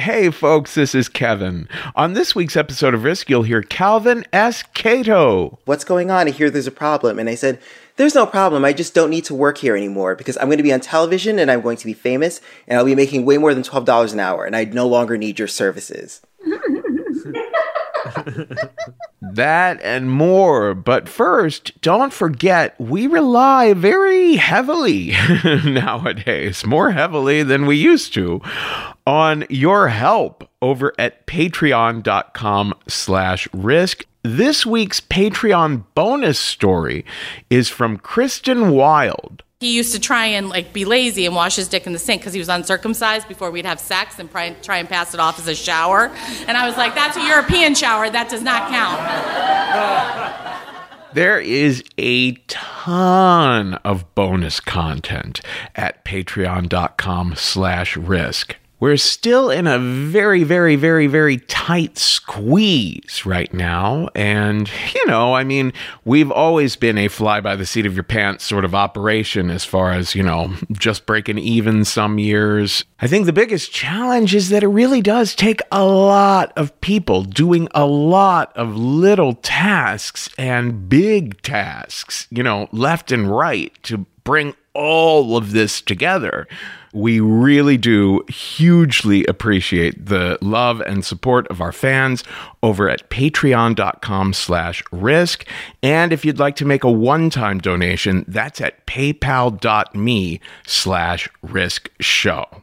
Hey, folks, this is Kevin. On this week's episode of Risk, you'll hear Calvin S. Cato. What's going on? I hear there's a problem. And I said, There's no problem. I just don't need to work here anymore because I'm going to be on television and I'm going to be famous and I'll be making way more than $12 an hour and I no longer need your services. That and more. But first, don't forget, we rely very heavily nowadays, more heavily than we used to, on your help over at patreon.com slash risk. This week's Patreon bonus story is from Kristen Wild. He used to try and like be lazy and wash his dick in the sink because he was uncircumcised before we'd have sex and try, try and pass it off as a shower. And I was like, that's a European shower. That does not count. There is a ton of bonus content at patreon.com slash risk. We're still in a very, very, very, very tight squeeze right now. And, you know, I mean, we've always been a fly by the seat of your pants sort of operation as far as, you know, just breaking even some years. I think the biggest challenge is that it really does take a lot of people doing a lot of little tasks and big tasks, you know, left and right to bring all of this together. We really do hugely appreciate the love and support of our fans over at patreon.com slash risk. And if you'd like to make a one-time donation, that's at paypal.me slash risk show.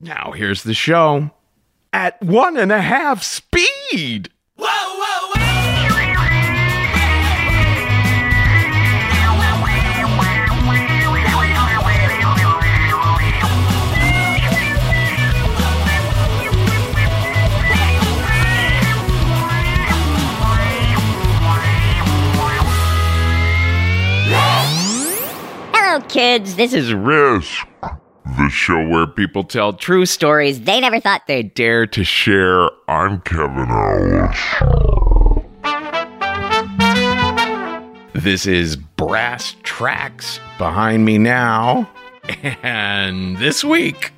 Now here's the show at one and a half speed. Hello, kids. This is Risk, the show where People tell true stories they never thought they'd. dare to share. I'm Kevin Allison. This is Brass Tacks behind me now. And this week,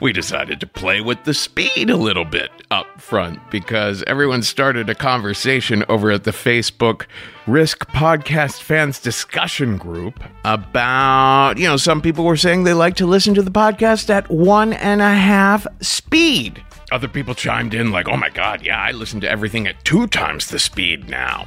we decided to play with the speed a little bit up front because everyone started a conversation over at the Facebook Risk Podcast Fans Discussion Group about, you know, some people were saying they like to listen to the podcast at one and a half speed. Other people chimed in like, oh my God, yeah, I listen to everything at two times the speed now.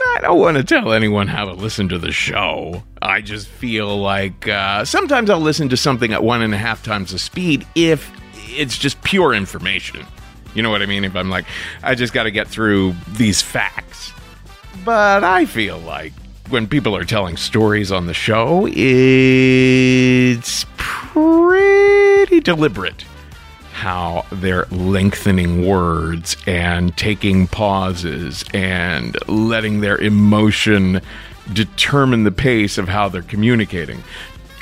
I don't want to tell anyone how to listen to the show. I just feel like uh, sometimes I'll listen to something at one and a half times the speed if it's just pure information. You know what I mean? If I'm like, I just got to get through these facts. But I feel like when people are telling stories on the show, it's pretty deliberate how they're lengthening words and taking pauses and letting their emotion determine the pace of how they're communicating.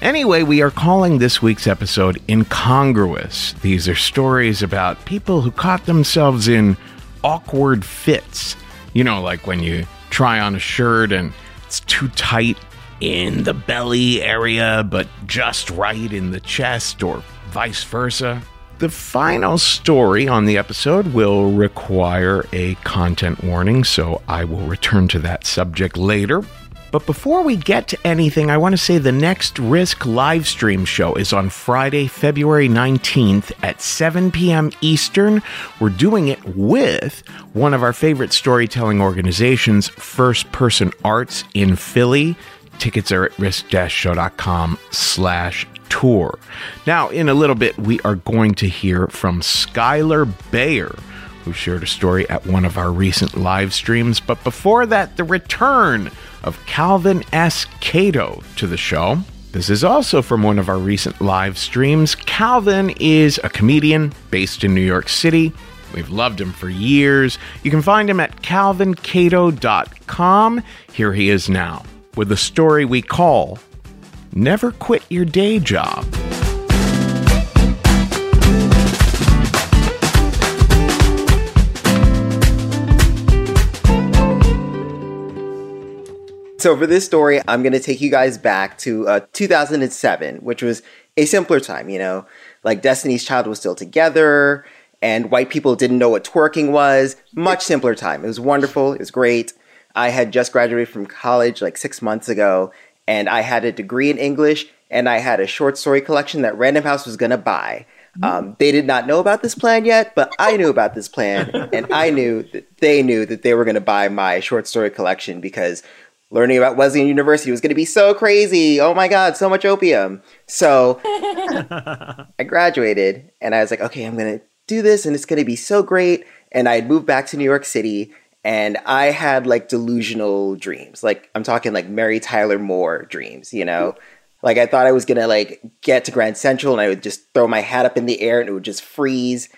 Anyway, we are calling this week's episode Incongruous. These are stories about people who caught themselves in awkward fits. You know, like when you try on a shirt and it's too tight in the belly area, but just right in the chest, or vice versa. The final story on the episode will require a content warning, so I will return to that subject later. But before we get to anything, I want to say the next Risk live stream show is on Friday, February 19th at 7 p.m. Eastern. We're doing it with one of our favorite storytelling organizations, First Person Arts in Philly. Tickets are at risk-show.com slash tour. Now, in a little bit, we are going to hear from Skylar Bayer, who shared a story at one of our recent live streams. But before that, the return of Calvin S. Cato to the show. This is also from one of our recent live streams. Calvin is a comedian based in New York City. We've loved him for years. You can find him at calvincato.com. Here he is now with a story we call Never Quit Your Day Job. So for this story, I'm going to take you guys back to uh, 2007, which was a simpler time, you know, like Destiny's Child was still together and white people didn't know what twerking was. Much simpler time. It was wonderful. It was great. I had just graduated from college like six months ago and I had a degree in English and I had a short story collection that Random House was going to buy. Um, they did not know about this plan yet, but I knew about this plan, and I knew that they knew that they were going to buy my short story collection because learning about Wesleyan University was going to be so crazy. Oh my God, so much opium. So I graduated and I was like, okay, I'm going to do this and it's going to be so great. And I had moved back to New York City and I had like delusional dreams. Like I'm talking like Mary Tyler Moore dreams, you know? Like I thought I was to like get to Grand Central and I would just throw my hat up in the air and it would just freeze.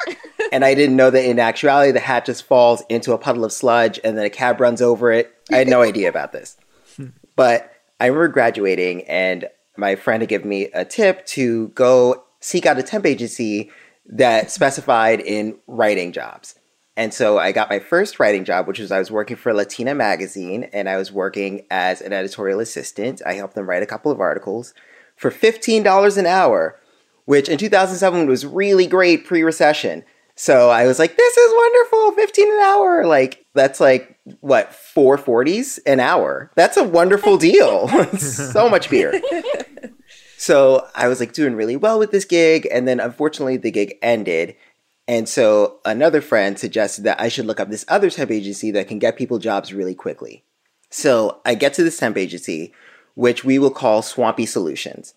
and I didn't know that in actuality the hat just falls into a puddle of sludge and then a cab runs over it. I had no idea about this. But I remember graduating and my friend had given me a tip to go seek out a temp agency that specified in writing jobs. And so I got my first writing job, which was I was working for Latina Magazine and I was working as an editorial assistant. I helped them write a couple of articles for $15 an hour, which in 2007 was really great pre recession. So I was like, this is wonderful, 15 an hour. Like, that's like, what, 440s an hour? That's a wonderful deal. so much beer. So I was like doing really well with this gig. And then unfortunately, the gig ended. And so another friend suggested that I should look up this other temp agency that can get people jobs really quickly. So I get to this temp agency, which we will call Swampy Solutions.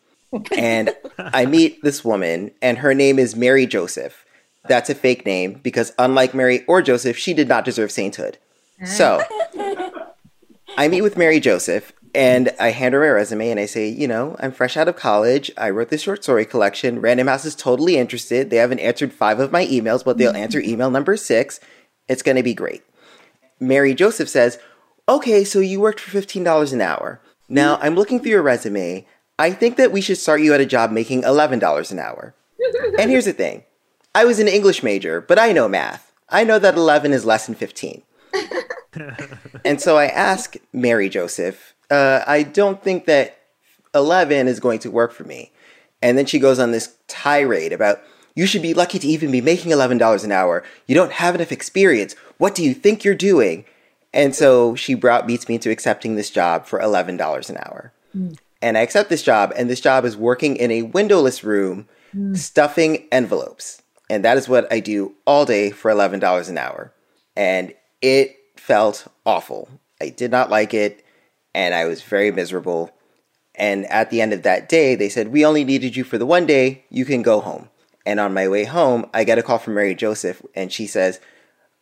and I meet this woman, and her name is Mary Joseph. That's a fake name because, unlike Mary or Joseph, she did not deserve sainthood. So I meet with Mary Joseph, and I hand her my resume and I say, you know, I'm fresh out of college. I wrote this short story collection. Random House is totally interested. They haven't answered five of my emails, but they'll answer mm-hmm. email number six. It's going to be great. Mary Joseph says, okay, so you worked for $15 an hour. Now I'm looking through your resume. I think that we should start you at a job making $11 an hour. and here's the thing I was an English major, but I know math. I know that 11 is less than 15. and so I ask Mary Joseph, uh, I don't think that 11 is going to work for me. And then she goes on this tirade about, you should be lucky to even be making $11 an hour. You don't have enough experience. What do you think you're doing? And so she brought beats me into accepting this job for $11 an hour. Mm. And I accept this job, and this job is working in a windowless room, mm. stuffing envelopes. And that is what I do all day for $11 an hour. And it felt awful. I did not like it and I was very miserable. And at the end of that day, they said, We only needed you for the one day, you can go home. And on my way home, I get a call from Mary Joseph, and she says,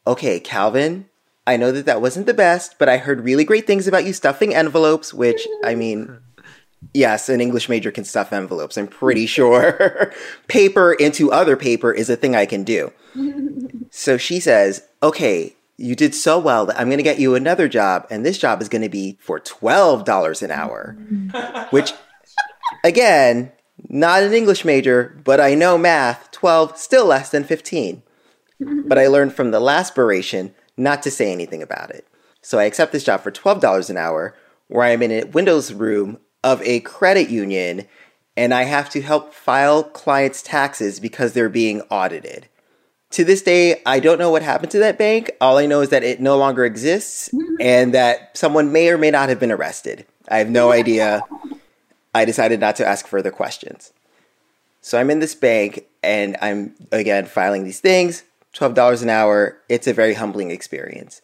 Okay, Calvin, I know that that wasn't the best, but I heard really great things about you stuffing envelopes, which, I mean, yes, an English major can stuff envelopes, I'm pretty sure. paper into other paper is a thing I can do. so she says, Okay, you did so well that I'm going to get you another job, and this job is going to be for twelve dollars an hour, which Again, not an English major, but I know math. 12, still less than 15. but I learned from the last beration not to say anything about it. So I accept this job for $12 an hour, where I'm in a Windows room of a credit union and I have to help file clients' taxes because they're being audited. To this day, I don't know what happened to that bank. All I know is that it no longer exists mm-hmm. and that someone may or may not have been arrested. I have no idea. I decided not to ask further questions. So I'm in this bank and I'm again filing these things, $12 an hour. It's a very humbling experience.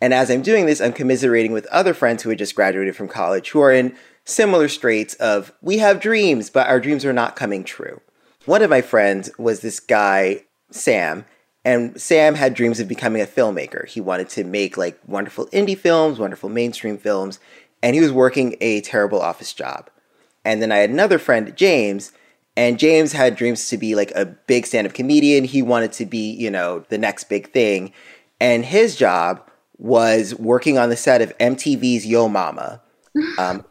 And as I'm doing this, I'm commiserating with other friends who had just graduated from college who are in similar straits of we have dreams, but our dreams are not coming true. One of my friends was this guy, Sam, and Sam had dreams of becoming a filmmaker. He wanted to make like wonderful indie films, wonderful mainstream films, and he was working a terrible office job. And then I had another friend, James, and James had dreams to be like a big stand up comedian. He wanted to be, you know, the next big thing. And his job was working on the set of MTV's Yo Mama. Um,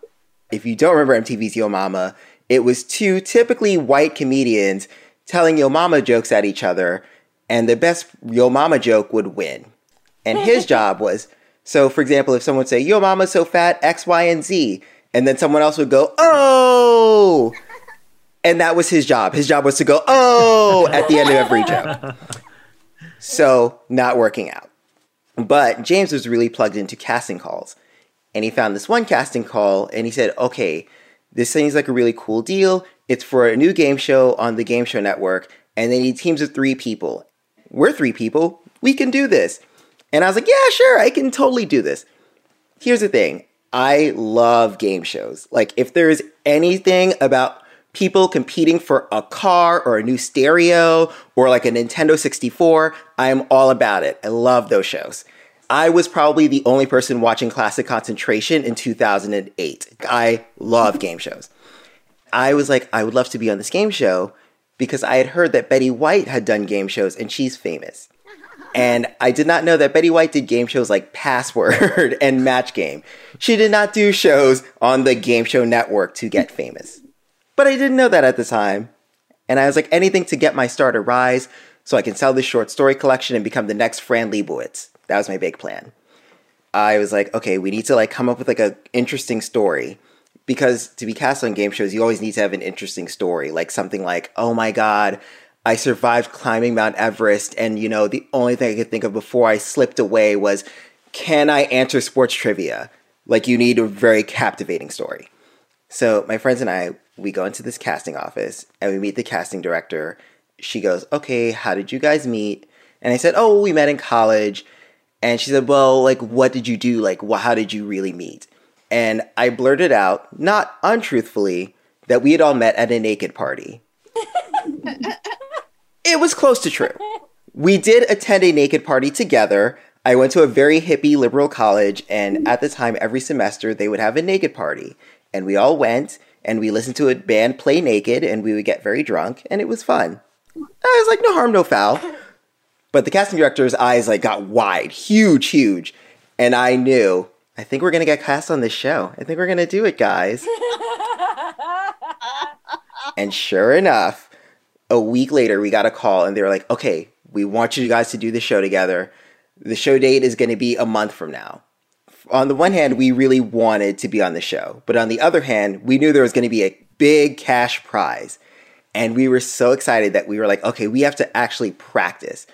if you don't remember MTV's Yo Mama, it was two typically white comedians telling Yo Mama jokes at each other, and the best Yo Mama joke would win. And his job was so, for example, if someone would say, Yo Mama's so fat, X, Y, and Z, and then someone else would go, Oh! And that was his job. His job was to go, Oh! at the end of every joke. So, not working out. But James was really plugged into casting calls. And he found this one casting call and he said, okay, this seems like a really cool deal. It's for a new game show on the Game Show Network, and they need teams of three people. We're three people. We can do this. And I was like, yeah, sure, I can totally do this. Here's the thing I love game shows. Like, if there is anything about people competing for a car or a new stereo or like a Nintendo 64, I am all about it. I love those shows. I was probably the only person watching Classic Concentration in 2008. I love game shows. I was like, I would love to be on this game show because I had heard that Betty White had done game shows and she's famous. And I did not know that Betty White did game shows like Password and Match Game. She did not do shows on the Game Show Network to get famous. But I didn't know that at the time. And I was like, anything to get my star to rise so I can sell this short story collection and become the next Fran Lebowitz. That was my big plan. I was like, okay, we need to like come up with like a interesting story because to be cast on game shows, you always need to have an interesting story, like something like, oh my god, I survived climbing Mount Everest, and you know the only thing I could think of before I slipped away was, can I answer sports trivia? Like you need a very captivating story. So my friends and I, we go into this casting office and we meet the casting director. She goes, okay, how did you guys meet? And I said, oh, we met in college and she said, Well, like, what did you do? Like, how did you really meet? And I blurted out, not untruthfully, that we had all met at a naked party. it was close to true. We did attend a naked party together. I went to a very hippie liberal college, and at the time, every semester, they would have a naked party. And we all went, and we listened to a band play naked, and we would get very drunk, and it was fun. I was like, no harm, no foul. But the casting director's eyes like got wide, huge, huge. And I knew, I think we're gonna get cast on this show. I think we're gonna do it, guys. and sure enough, a week later we got a call and they were like, okay, we want you guys to do the show together. The show date is gonna be a month from now. On the one hand, we really wanted to be on the show, but on the other hand, we knew there was gonna be a big cash prize. And we were so excited that we were like, okay, we have to actually practice.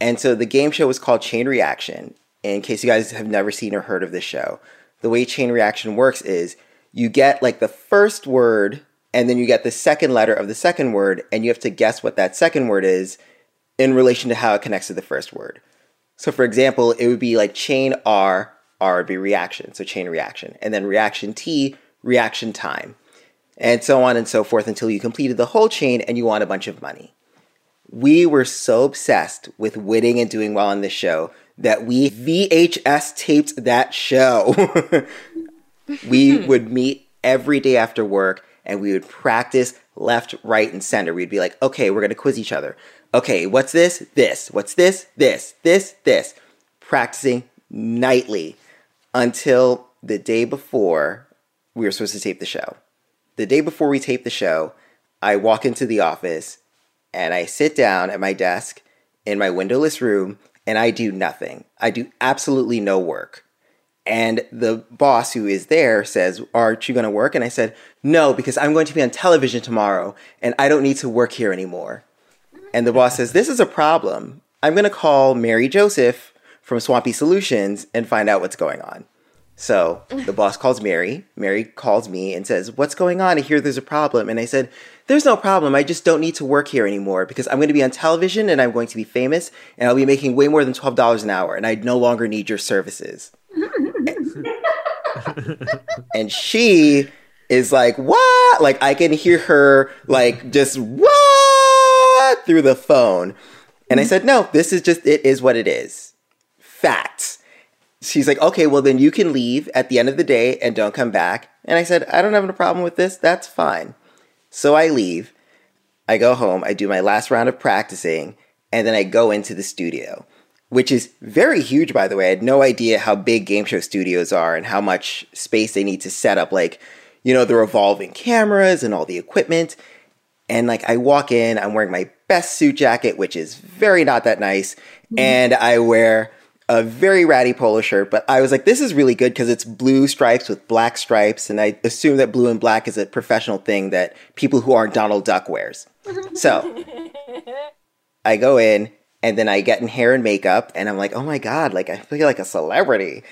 And so the game show was called Chain Reaction. In case you guys have never seen or heard of this show, the way Chain Reaction works is you get like the first word and then you get the second letter of the second word and you have to guess what that second word is in relation to how it connects to the first word. So for example, it would be like chain R, R would be reaction, so chain reaction, and then reaction T, reaction time, and so on and so forth until you completed the whole chain and you won a bunch of money we were so obsessed with winning and doing well on this show that we VHS taped that show. we hmm. would meet every day after work and we would practice left, right, and center. We'd be like, okay, we're going to quiz each other. Okay, what's this? This. What's this? This. This. This. Practicing nightly until the day before we were supposed to tape the show. the day before we tape the show, I walk into the office and I sit down at my desk in my windowless room and I do nothing. I do absolutely no work. And the boss who is there says, Aren't you going to work? And I said, No, because I'm going to be on television tomorrow and I don't need to work here anymore. And the boss says, This is a problem. I'm going to call Mary Joseph from Swampy Solutions and find out what's going on. So the boss calls Mary. Mary calls me and says, What's going on? I hear there's a problem. And I said, There's no problem. I just don't need to work here anymore because I'm going to be on television and I'm going to be famous and I'll be making way more than $12 an hour and I no longer need your services. and she is like, What? Like, I can hear her, like, just what through the phone. And I said, No, this is just, it is what it is. Facts she's like, okay, well, then you can leave at the end of the day and don't come back. And I said, I don't have a problem with this. That's fine. So I leave. I go home. I do my last round of practicing. And then I go into the studio, which is very huge, by the way. I had no idea how big game show studios are and how much space they need to set up, like, you know, the revolving cameras and all the equipment. And like, I walk in, I'm wearing my best suit jacket, which is very not that nice. Mm-hmm. And I wear a very ratty polo shirt, but I was like, this is really good because it's blue stripes with black stripes, and I assume that blue and black is a professional thing that people who aren't Donald Duck wears. So I go in, and then I get in hair and makeup, and I'm like, oh my god, like I feel like a celebrity.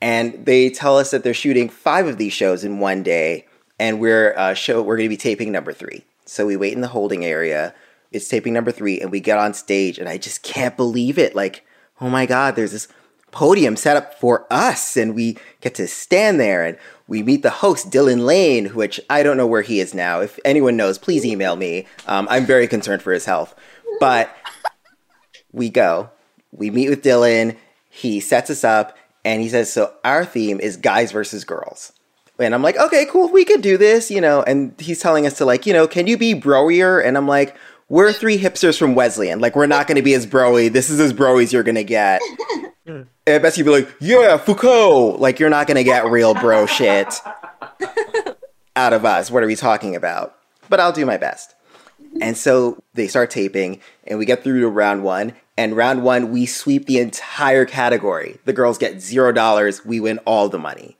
And they tell us that they're shooting five of these shows in one day, and we're uh, show we're going to be taping number three. So we wait in the holding area. It's taping number three, and we get on stage, and I just can't believe it, like oh my God, there's this podium set up for us, and we get to stand there and we meet the host, Dylan Lane, which I don't know where he is now. If anyone knows, please email me. Um, I'm very concerned for his health. But we go, we meet with Dylan, he sets us up, and he says, So our theme is guys versus girls. And I'm like, okay, cool, we could do this, you know. And he's telling us to, like, you know, can you be broier? And I'm like, we're three hipsters from Wesleyan. Like, we're not going to be as broy. This is as broy as you're going to get. and at best, you'd be like, yeah, Foucault. Like, you're not going to get real bro shit out of us. What are we talking about? But I'll do my best. And so they start taping, and we get through to round one. And round one, we sweep the entire category. The girls get zero dollars. We win all the money.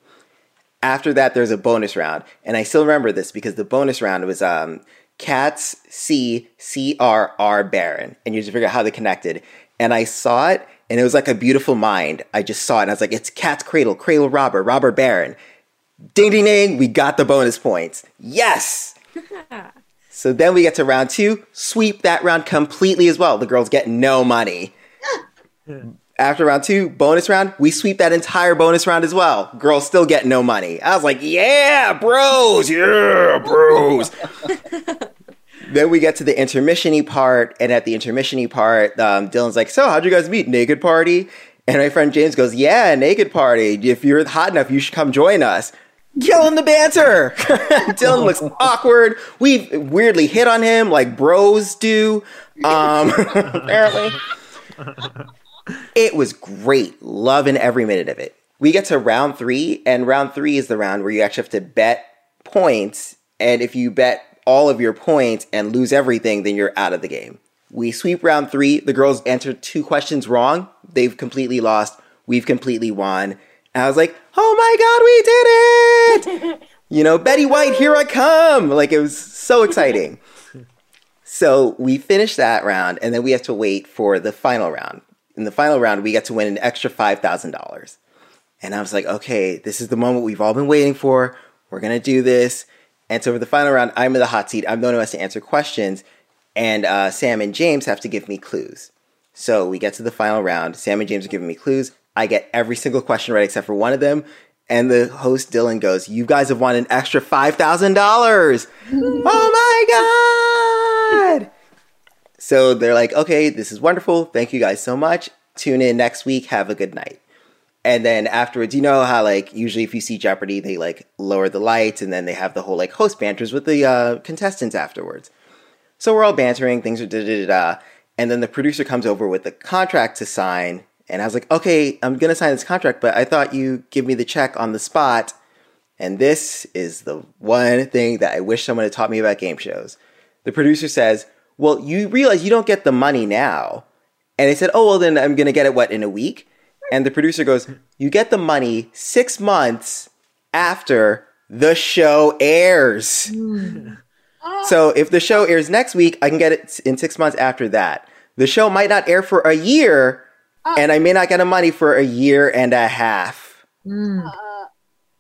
After that, there's a bonus round. And I still remember this because the bonus round was um, Cats C C R R Baron, and you just figure out how they connected. And I saw it, and it was like a beautiful mind. I just saw it, and I was like, "It's Cat's Cradle, Cradle Robber, Robber Baron." Ding ding ding! We got the bonus points. Yes. so then we get to round two, sweep that round completely as well. The girls get no money. After round two, bonus round, we sweep that entire bonus round as well. Girls still get no money. I was like, yeah, bros, yeah, bros. then we get to the intermissiony part, and at the intermissiony part, um, Dylan's like, "So, how'd you guys meet? Naked party?" And my friend James goes, "Yeah, naked party. If you're hot enough, you should come join us." Killing the banter. Dylan looks awkward. We weirdly hit on him like bros do. Um, apparently, it was great. Loving every minute of it. We get to round three, and round three is the round where you actually have to bet points. And if you bet all of your points and lose everything, then you're out of the game. We sweep round three. The girls answered two questions wrong. They've completely lost. We've completely won. And I was like, oh my God, we did it! you know, Betty White, here I come! Like, it was so exciting. so we finish that round, and then we have to wait for the final round. In the final round, we get to win an extra $5,000. And I was like, okay, this is the moment we've all been waiting for. We're going to do this. And so for the final round, I'm in the hot seat. I'm the one who has to answer questions, and uh, Sam and James have to give me clues. So we get to the final round. Sam and James are giving me clues. I get every single question right except for one of them. And the host Dylan goes, "You guys have won an extra five thousand dollars! oh my god!" So they're like, "Okay, this is wonderful. Thank you guys so much. Tune in next week. Have a good night." and then afterwards, you know how like usually if you see Jeopardy, they like lower the lights and then they have the whole like host banters with the uh, contestants afterwards. So we're all bantering, things are da da da, and then the producer comes over with the contract to sign, and I was like, okay, I'm gonna sign this contract, but I thought you give me the check on the spot. And this is the one thing that I wish someone had taught me about game shows. The producer says, Well, you realize you don't get the money now. And I said, Oh, well, then I'm going to get it, what, in a week? And the producer goes, You get the money six months after the show airs. Mm. So if the show airs next week, I can get it in six months after that. The show might not air for a year, ah. and I may not get the money for a year and a half. Mm. Uh, uh.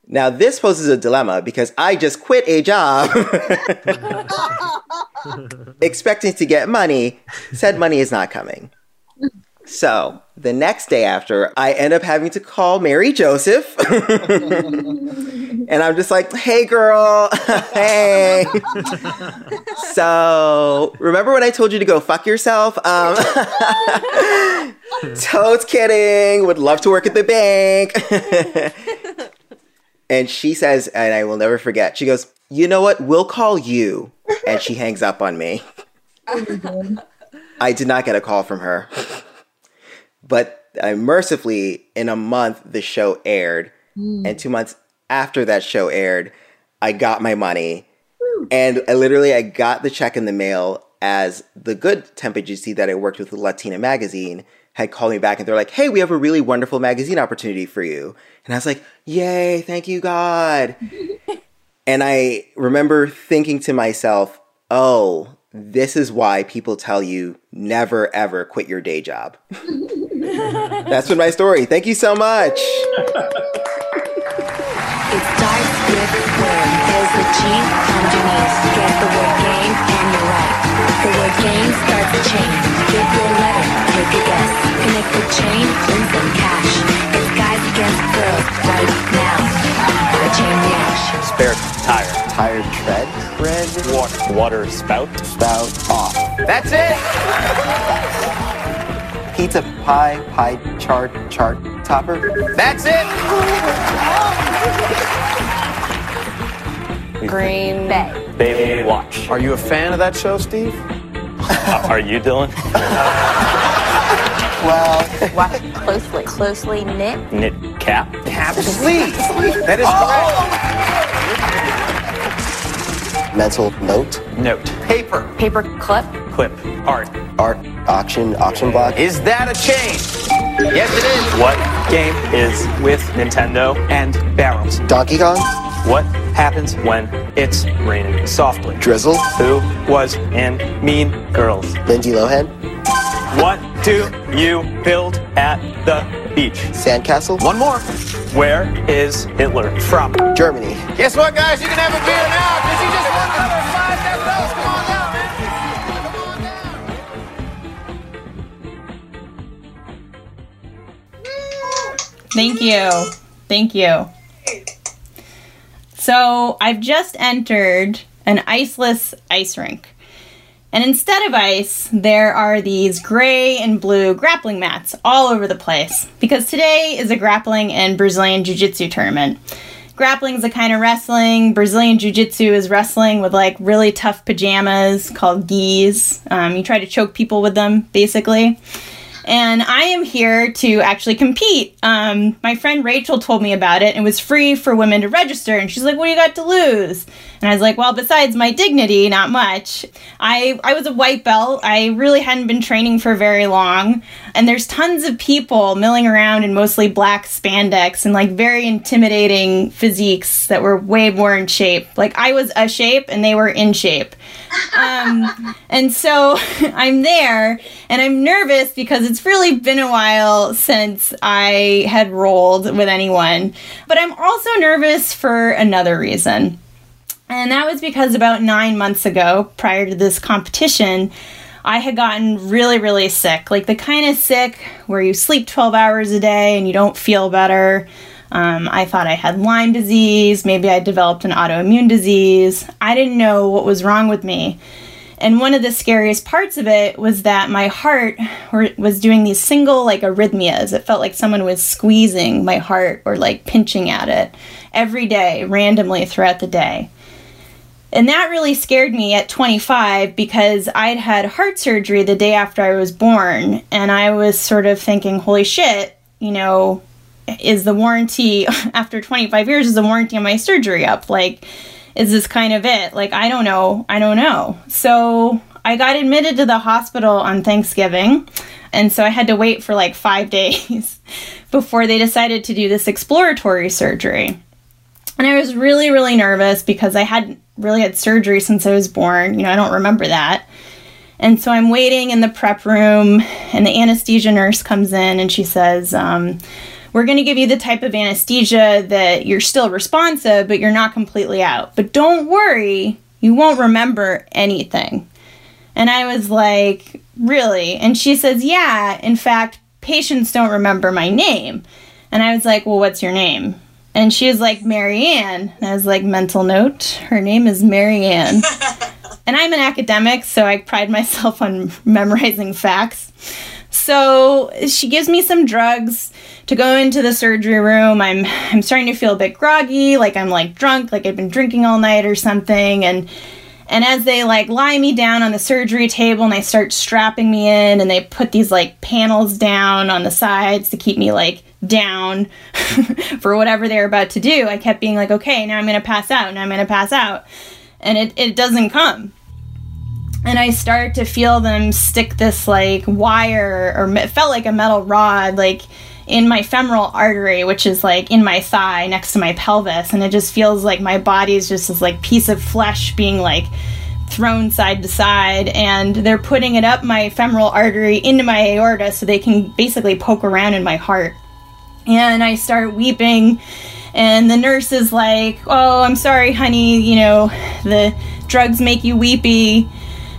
Now, this poses a dilemma because I just quit a job expecting to get money. Said money is not coming. So the next day after, I end up having to call Mary Joseph. and I'm just like, hey, girl. hey. so remember when I told you to go fuck yourself? Um, totes kidding. Would love to work at the bank. and she says, and I will never forget, she goes, you know what? We'll call you. And she hangs up on me. I did not get a call from her. But uh, mercifully, in a month, the show aired. And two months after that show aired, I got my money. And I literally, I got the check in the mail as the good temp agency that I worked with, Latina Magazine, had called me back and they're like, hey, we have a really wonderful magazine opportunity for you. And I was like, yay, thank you, God. and I remember thinking to myself, oh, this is why people tell you never ever quit your day job. That's been my story. Thank you so much. It starts with word. There's the underneath. Get the word game and you're right. The word game starts a chain. Give your letter, take a guess. Connect the chain, win some cash. It's guys against girls right now. The chain reaction. Spare tire. Tire tread, tread, Water. Water spout. spout off. That's it. Pizza pie, pie chart, chart topper. That's it. Green Bay. Baby watch. Are you a fan of that show, Steve? Uh, are you Dylan? Well, Watch closely. Closely knit. Knit cap. Cap sleeve. That is mental note, Note. Paper. Paper clip. Clip. Art. art, auction, auction block. Is that a chain? Yes, it is. What game is with Nintendo And barrels. Donkey Kong, What happens when it's raining softly? Drizzle, Who was in Mean Girls? Lindsay Lohan, What do you build at the beach? Sandcastle, One more. Where is Hitler from? Germany. Guess what, guys? You can have a beer now because you just won another five thousand dollars. Come on down, man. Thank you. Thank you. So I've just entered an iceless ice rink. And instead of ice, there are these gray and blue grappling mats all over the place. Because today is a grappling and Brazilian Jiu Jitsu tournament. Grappling is a kind of wrestling. Brazilian Jiu Jitsu is wrestling with like really tough pajamas called gis. Um, you try to choke people with them, basically and I am here to actually compete. Um, my friend Rachel told me about it. And it was free for women to register, and she's like, "What do you got to lose?" And I was like, "Well, besides my dignity, not much." I I was a white belt. I really hadn't been training for very long, and there's tons of people milling around in mostly black spandex and like very intimidating physiques that were way more in shape. Like I was a shape, and they were in shape. Um, and so I'm there and I'm nervous because it's really been a while since I had rolled with anyone. But I'm also nervous for another reason. And that was because about nine months ago, prior to this competition, I had gotten really, really sick. Like the kind of sick where you sleep 12 hours a day and you don't feel better. Um, I thought I had Lyme disease. Maybe I developed an autoimmune disease. I didn't know what was wrong with me. And one of the scariest parts of it was that my heart was doing these single like arrhythmias. It felt like someone was squeezing my heart or like pinching at it every day, randomly throughout the day. And that really scared me at 25 because I'd had heart surgery the day after I was born. And I was sort of thinking, holy shit, you know, is the warranty after 25 years is the warranty on my surgery up? Like, is this kind of it? Like, I don't know. I don't know. So I got admitted to the hospital on Thanksgiving. And so I had to wait for like five days before they decided to do this exploratory surgery. And I was really, really nervous because I hadn't really had surgery since I was born. You know, I don't remember that. And so I'm waiting in the prep room, and the anesthesia nurse comes in and she says, um, We're going to give you the type of anesthesia that you're still responsive, but you're not completely out. But don't worry, you won't remember anything. And I was like, Really? And she says, Yeah, in fact, patients don't remember my name. And I was like, Well, what's your name? And she was like, Marianne. And I was like, mental note, her name is Marianne. and I'm an academic, so I pride myself on memorizing facts. So she gives me some drugs to go into the surgery room. I'm I'm starting to feel a bit groggy, like I'm like drunk, like I've been drinking all night or something. And and as they like lie me down on the surgery table and they start strapping me in and they put these like panels down on the sides to keep me like down for whatever they're about to do, I kept being like, okay, now I'm going to pass out, now I'm going to pass out. And it, it doesn't come. And I start to feel them stick this like wire, or it felt like a metal rod, like in my femoral artery, which is like in my thigh next to my pelvis. And it just feels like my body is just this like piece of flesh being like thrown side to side and they're putting it up my femoral artery into my aorta so they can basically poke around in my heart and I start weeping. And the nurse is like, Oh, I'm sorry, honey, you know, the drugs make you weepy.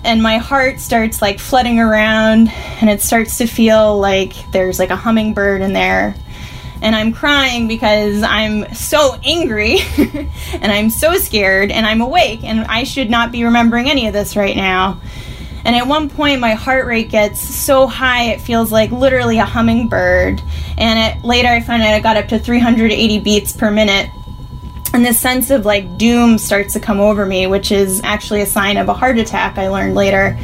And my heart starts like flooding around, and it starts to feel like there's like a hummingbird in there. And I'm crying because I'm so angry and I'm so scared and I'm awake and I should not be remembering any of this right now. And at one point, my heart rate gets so high it feels like literally a hummingbird. And it, later, I found out it got up to 380 beats per minute. And this sense of like doom starts to come over me, which is actually a sign of a heart attack, I learned later.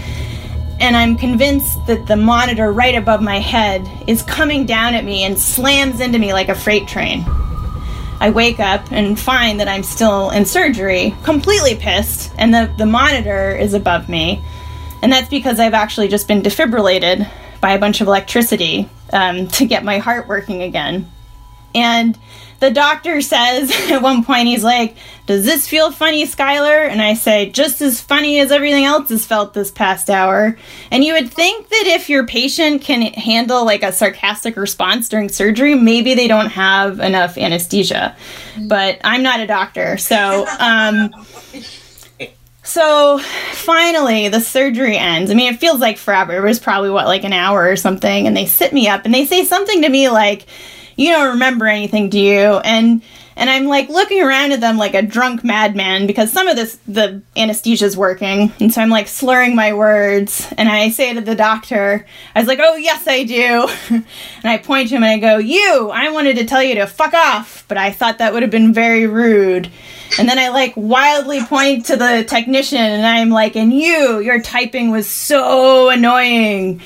And I'm convinced that the monitor right above my head is coming down at me and slams into me like a freight train. I wake up and find that I'm still in surgery, completely pissed, and the, the monitor is above me. And that's because I've actually just been defibrillated by a bunch of electricity um, to get my heart working again. And the doctor says at one point, he's like, Does this feel funny, Skylar? And I say, Just as funny as everything else has felt this past hour. And you would think that if your patient can handle like a sarcastic response during surgery, maybe they don't have enough anesthesia. But I'm not a doctor. So, um, so finally, the surgery ends. I mean, it feels like forever. It was probably what, like an hour or something. And they sit me up and they say something to me like, "You don't remember anything, do you?" And and I'm like looking around at them like a drunk madman because some of this the anesthesia's working, and so I'm like slurring my words. And I say to the doctor, I was like, "Oh yes, I do," and I point to him and I go, "You, I wanted to tell you to fuck off, but I thought that would have been very rude." And then I like wildly point to the technician and I'm like, and you, your typing was so annoying.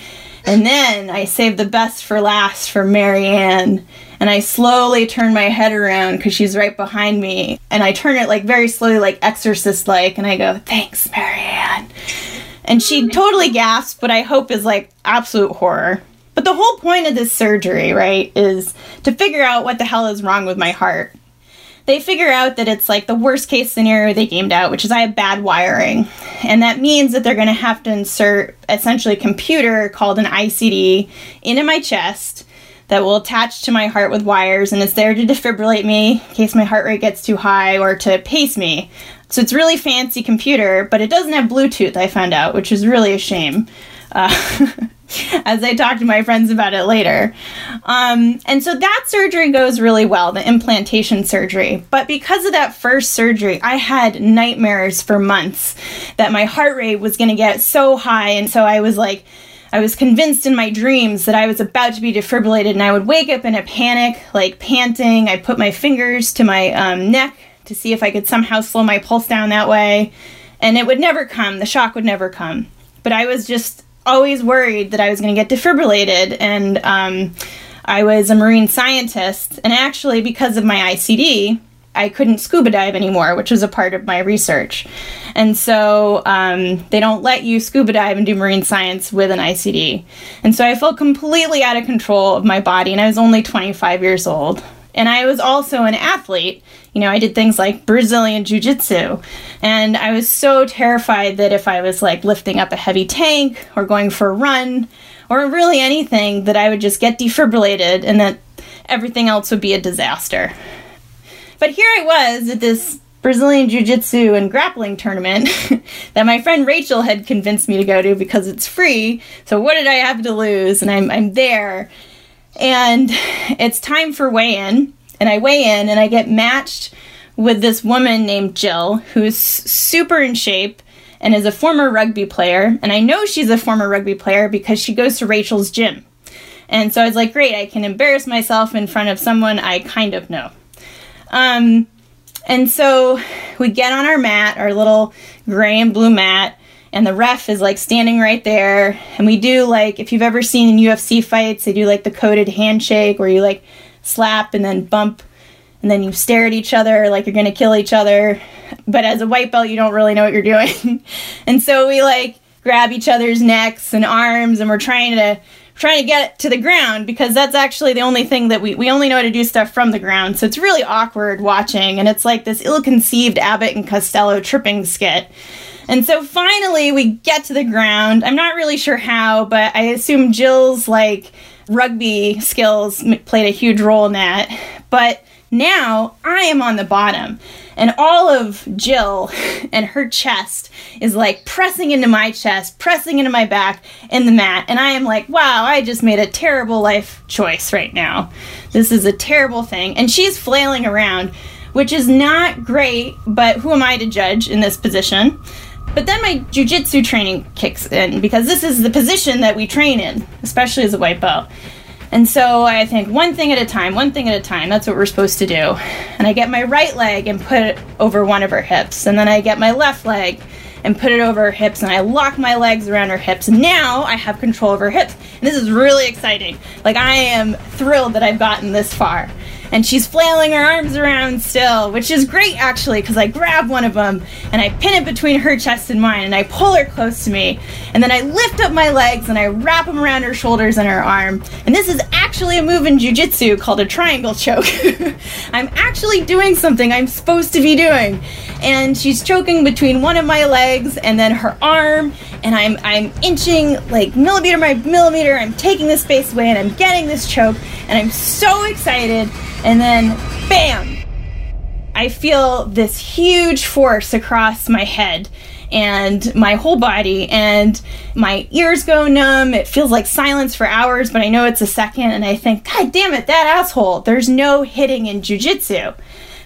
And then I saved the best for last for Marianne. And I slowly turn my head around because she's right behind me. And I turn it like very slowly, like exorcist like. And I go, thanks, Marianne. And she totally gasps, but I hope is like absolute horror. But the whole point of this surgery, right, is to figure out what the hell is wrong with my heart they figure out that it's like the worst case scenario they gamed out, which is I have bad wiring. And that means that they're going to have to insert essentially a computer called an ICD into my chest that will attach to my heart with wires and it's there to defibrillate me in case my heart rate gets too high or to pace me. So it's really fancy computer, but it doesn't have Bluetooth, I found out, which is really a shame. Uh, as I talk to my friends about it later. Um, and so that surgery goes really well, the implantation surgery. But because of that first surgery, I had nightmares for months that my heart rate was going to get so high. And so I was like, I was convinced in my dreams that I was about to be defibrillated, and I would wake up in a panic, like panting. I'd put my fingers to my um, neck to see if I could somehow slow my pulse down that way. And it would never come, the shock would never come. But I was just always worried that I was going to get defibrillated, and um, I was a marine scientist, and actually, because of my ICD, I couldn't scuba dive anymore, which was a part of my research. And so um, they don't let you scuba dive and do marine science with an ICD. And so I felt completely out of control of my body, and I was only 25 years old. And I was also an athlete. You know, I did things like Brazilian Jiu Jitsu. And I was so terrified that if I was like lifting up a heavy tank or going for a run or really anything, that I would just get defibrillated and that everything else would be a disaster. But here I was at this Brazilian Jiu Jitsu and grappling tournament that my friend Rachel had convinced me to go to because it's free. So, what did I have to lose? And I'm, I'm there. And it's time for weigh in. And I weigh in and I get matched with this woman named Jill, who's super in shape and is a former rugby player. And I know she's a former rugby player because she goes to Rachel's gym. And so I was like, great, I can embarrass myself in front of someone I kind of know. Um, and so we get on our mat, our little gray and blue mat, and the ref is like standing right there. And we do like, if you've ever seen in UFC fights, they do like the coded handshake where you like slap and then bump and then you stare at each other like you're gonna kill each other. But as a white belt, you don't really know what you're doing. and so we like grab each other's necks and arms and we're trying to trying to get to the ground because that's actually the only thing that we we only know how to do stuff from the ground. So it's really awkward watching and it's like this ill-conceived Abbott and Costello tripping skit. And so finally we get to the ground. I'm not really sure how, but I assume Jill's like rugby skills played a huge role in that. But now I am on the bottom, and all of Jill and her chest is like pressing into my chest, pressing into my back in the mat. And I am like, wow, I just made a terrible life choice right now. This is a terrible thing. And she's flailing around, which is not great, but who am I to judge in this position? But then my jujitsu training kicks in because this is the position that we train in, especially as a white belt. And so I think one thing at a time, one thing at a time. That's what we're supposed to do. And I get my right leg and put it over one of her hips. And then I get my left leg and put it over her hips. And I lock my legs around her hips. Now I have control of her hips. And this is really exciting. Like, I am thrilled that I've gotten this far and she's flailing her arms around still, which is great actually because I grab one of them and I pin it between her chest and mine and I pull her close to me. And then I lift up my legs and I wrap them around her shoulders and her arm. And this is actually a move in jujitsu called a triangle choke. I'm actually doing something I'm supposed to be doing. And she's choking between one of my legs and then her arm and I'm I'm inching like millimeter by millimeter. I'm taking the space away and I'm getting this choke and I'm so excited and then bam! I feel this huge force across my head and my whole body and my ears go numb. It feels like silence for hours but i know it's a second and i think god damn it that asshole. There's no hitting in jiu-jitsu.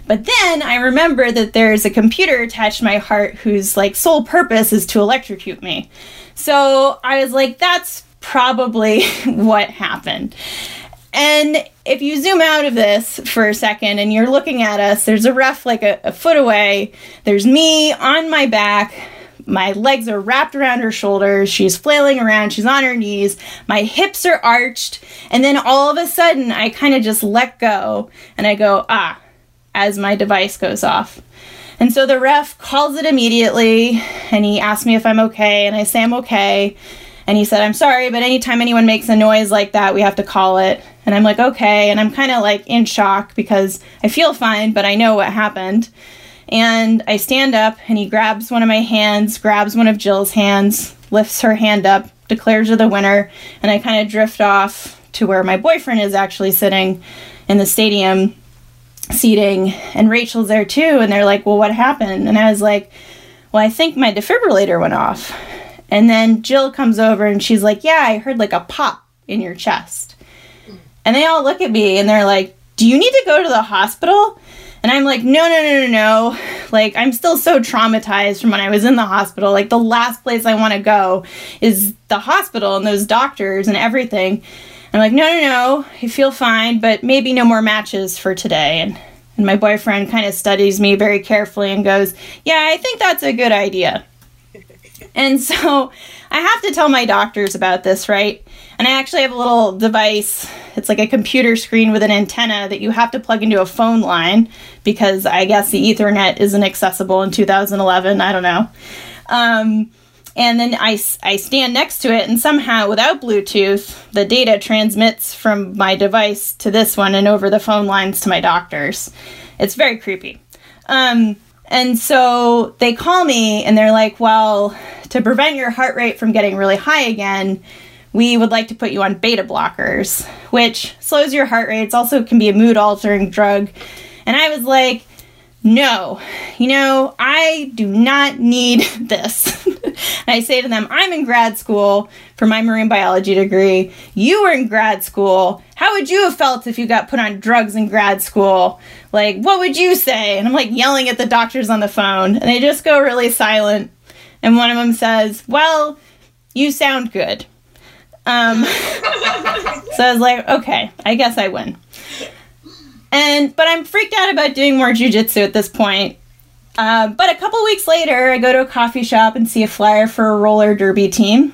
But then i remember that there's a computer attached to my heart whose like sole purpose is to electrocute me. So i was like that's probably what happened and if you zoom out of this for a second and you're looking at us, there's a ref like a, a, foot away. There's me on my back. My legs are wrapped around her shoulders. She's flailing around. She's on her knees. My hips are arched. And then all of a sudden, I kind of just let go and I go, ah, as my device goes off. And so the ref calls it immediately and he asks me if I'm okay. And I say I'm okay. And he said, I'm sorry, but anytime anyone makes a noise like that, we have to call it. And I'm like, okay. And I'm kind of like in shock because I feel fine, but I know what happened. And I stand up and he grabs one of my hands, grabs one of Jill's hands, lifts her hand up, declares her the winner. And I kind of drift off to where my boyfriend is actually sitting in the stadium seating. And Rachel's there too. And they're like, well, what happened? And I was like, well, I think my defibrillator went off. And then Jill comes over and she's like, Yeah, I heard like a pop in your chest. And they all look at me and they're like, Do you need to go to the hospital? And I'm like, No, no, no, no, no. Like, I'm still so traumatized from when I was in the hospital. Like, the last place I want to go is the hospital and those doctors and everything. I'm like, no, no, no, I feel fine, but maybe no more matches for today. And, and my boyfriend kind of studies me very carefully and goes, yeah, I think that's a good idea. And so I have to tell my doctors about this, right? And I actually have a little device It's like a computer screen with an antenna that you have to plug into a phone line because I guess the Ethernet isn't accessible in 2011. I don't know. Um, and then I, I stand next to it, and somehow, without Bluetooth, the data transmits from my device to this one and over the phone lines to my doctor's. It's very creepy. Um, and so they call me and they're like, well, to prevent your heart rate from getting really high again, we would like to put you on beta blockers, which slows your heart rate. It's also can be a mood altering drug. And I was like, no, you know, I do not need this. I say to them, I'm in grad school for my marine biology degree. You were in grad school. How would you have felt if you got put on drugs in grad school? Like, what would you say? And I'm like yelling at the doctors on the phone, and they just go really silent. And one of them says, Well, you sound good. Um, so I was like, okay, I guess I win. And but I'm freaked out about doing more jujitsu at this point. Uh, but a couple weeks later, I go to a coffee shop and see a flyer for a roller derby team.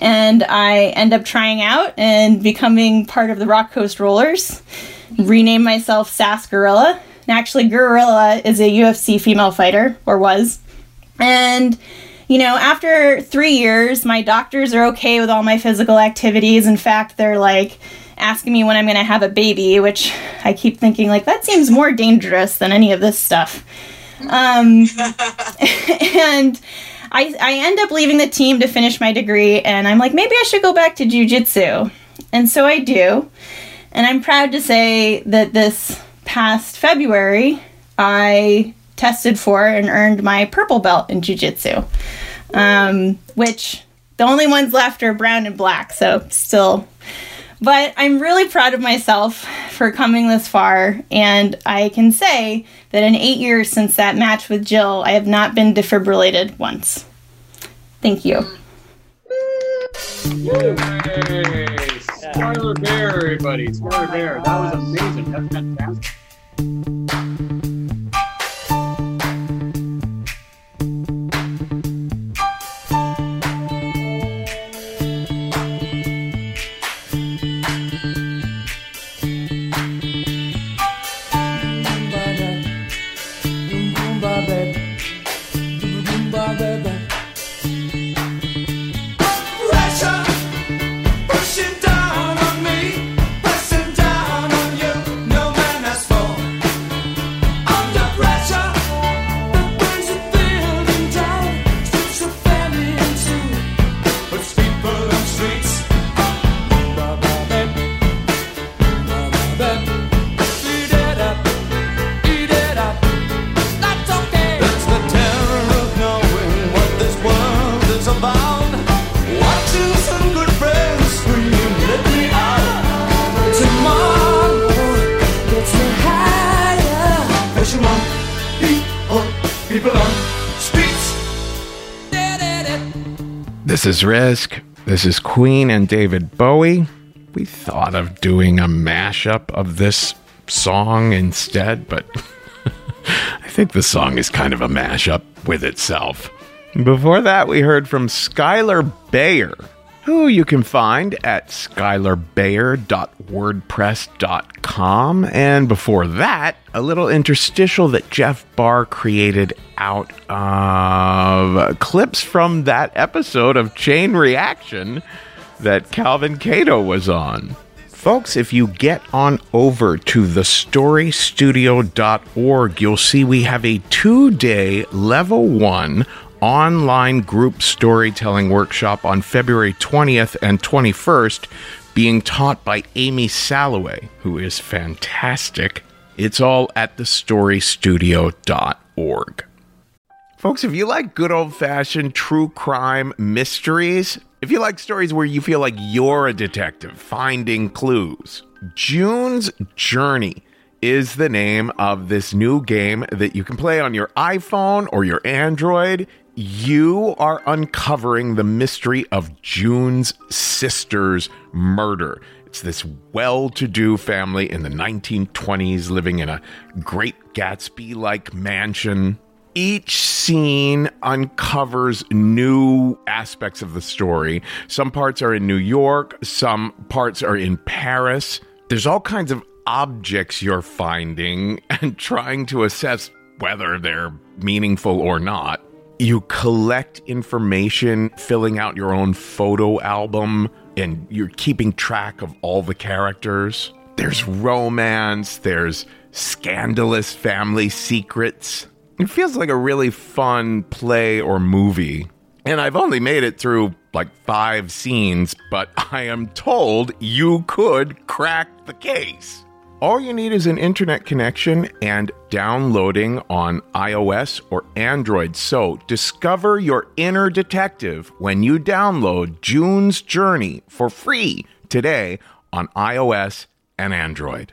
And I end up trying out and becoming part of the Rock Coast Rollers. Rename myself Sass Gorilla. And actually, Gorilla is a UFC female fighter, or was. And you know, after three years, my doctors are okay with all my physical activities. In fact, they're like asking me when I'm going to have a baby, which I keep thinking, like, that seems more dangerous than any of this stuff. Um, and I, I end up leaving the team to finish my degree, and I'm like, maybe I should go back to jujitsu. And so I do. And I'm proud to say that this past February, I tested for and earned my purple belt in jiu-jitsu um, which the only ones left are brown and black so still but i'm really proud of myself for coming this far and i can say that in eight years since that match with jill i have not been defibrillated once thank you Yay. Bear, everybody. Bear. That was amazing. That's fantastic. This is Risk. This is Queen and David Bowie. We thought of doing a mashup of this song instead, but I think the song is kind of a mashup with itself. Before that, we heard from Skylar Bayer, who you can find at skylarbayer.wordpress.com. And before that, a little interstitial that Jeff Barr created out of clips from that episode of Chain Reaction that Calvin Cato was on. Folks, if you get on over to thestorystudio.org, you'll see we have a two day level one online group storytelling workshop on February 20th and 21st being taught by Amy Salloway, who is fantastic. It's all at thestorystudio.org. Folks, if you like good old fashioned true crime mysteries, if you like stories where you feel like you're a detective finding clues, June's Journey is the name of this new game that you can play on your iPhone or your Android. You are uncovering the mystery of June's sister's murder. It's this well to do family in the 1920s living in a great Gatsby like mansion each scene uncovers new aspects of the story. Some parts are in New York, some parts are in Paris. There's all kinds of objects you're finding and trying to assess whether they're meaningful or not. You collect information, filling out your own photo album, and you're keeping track of all the characters. There's romance, there's scandalous family secrets. It feels like a really fun play or movie. And I've only made it through like five scenes, but I am told you could crack the case. All you need is an internet connection and downloading on iOS or Android. So discover your inner detective when you download June's Journey for free today on iOS and Android.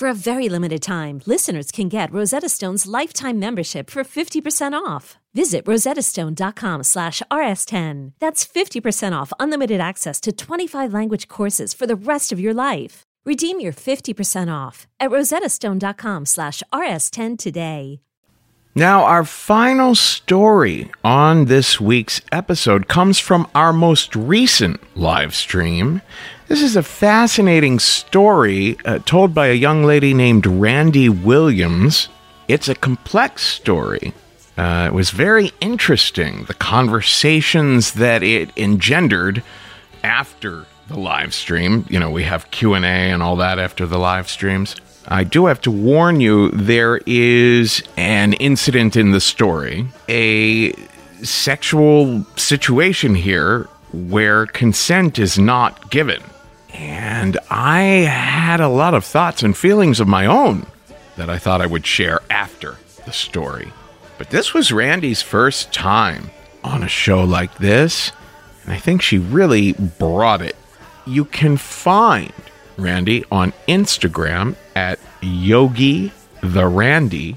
For a very limited time, listeners can get Rosetta Stone's lifetime membership for 50% off. Visit rosettastone.com slash rs10. That's 50% off unlimited access to 25 language courses for the rest of your life. Redeem your 50% off at rosettastone.com slash rs10 today. Now, our final story on this week's episode comes from our most recent live stream. This is a fascinating story uh, told by a young lady named Randy Williams. It's a complex story. Uh, it was very interesting, the conversations that it engendered after the live stream. You know, we have Q&A and all that after the live streams. I do have to warn you there is an incident in the story, a sexual situation here where consent is not given. And I had a lot of thoughts and feelings of my own that I thought I would share after the story. But this was Randy's first time on a show like this, and I think she really brought it. You can find Randy on Instagram at Yogi the Randy.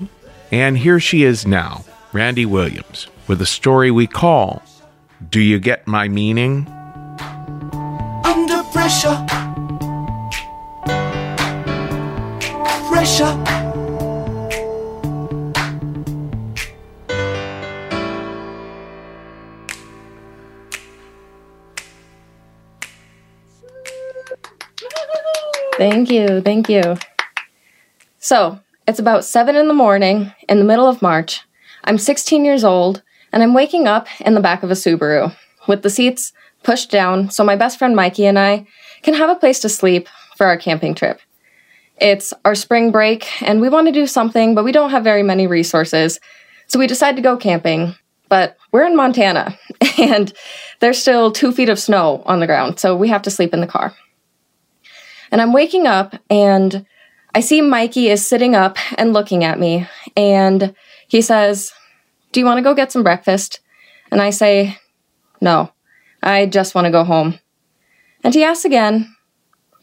And here she is now, Randy Williams, with a story we call Do You Get My Meaning? Pressure. Pressure. Thank you. Thank you. So, it's about 7 in the morning in the middle of March. I'm 16 years old, and I'm waking up in the back of a Subaru with the seats pushed down so my best friend Mikey and I can have a place to sleep for our camping trip. It's our spring break, and we want to do something, but we don't have very many resources. So we decide to go camping. But we're in Montana, and there's still two feet of snow on the ground, so we have to sleep in the car. And I'm waking up and I see Mikey is sitting up and looking at me. And he says, Do you want to go get some breakfast? And I say, No, I just want to go home. And he asks again,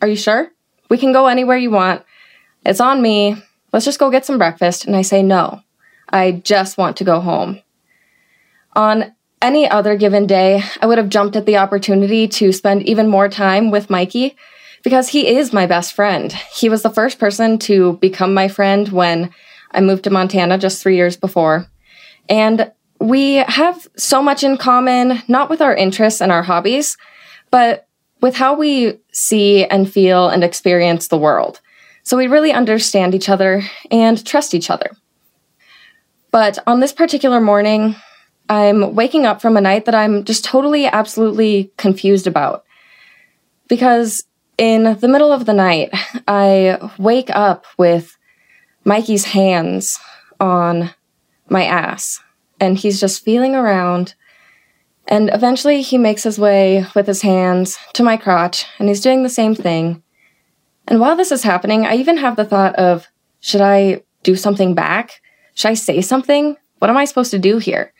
Are you sure? We can go anywhere you want. It's on me. Let's just go get some breakfast. And I say, No, I just want to go home. On any other given day, I would have jumped at the opportunity to spend even more time with Mikey because he is my best friend. He was the first person to become my friend when I moved to Montana just three years before. And we have so much in common, not with our interests and our hobbies, but with how we see and feel and experience the world. So we really understand each other and trust each other. But on this particular morning, I'm waking up from a night that I'm just totally, absolutely confused about. Because in the middle of the night, I wake up with Mikey's hands on my ass, and he's just feeling around. And eventually, he makes his way with his hands to my crotch, and he's doing the same thing. And while this is happening, I even have the thought of should I do something back? Should I say something? What am I supposed to do here?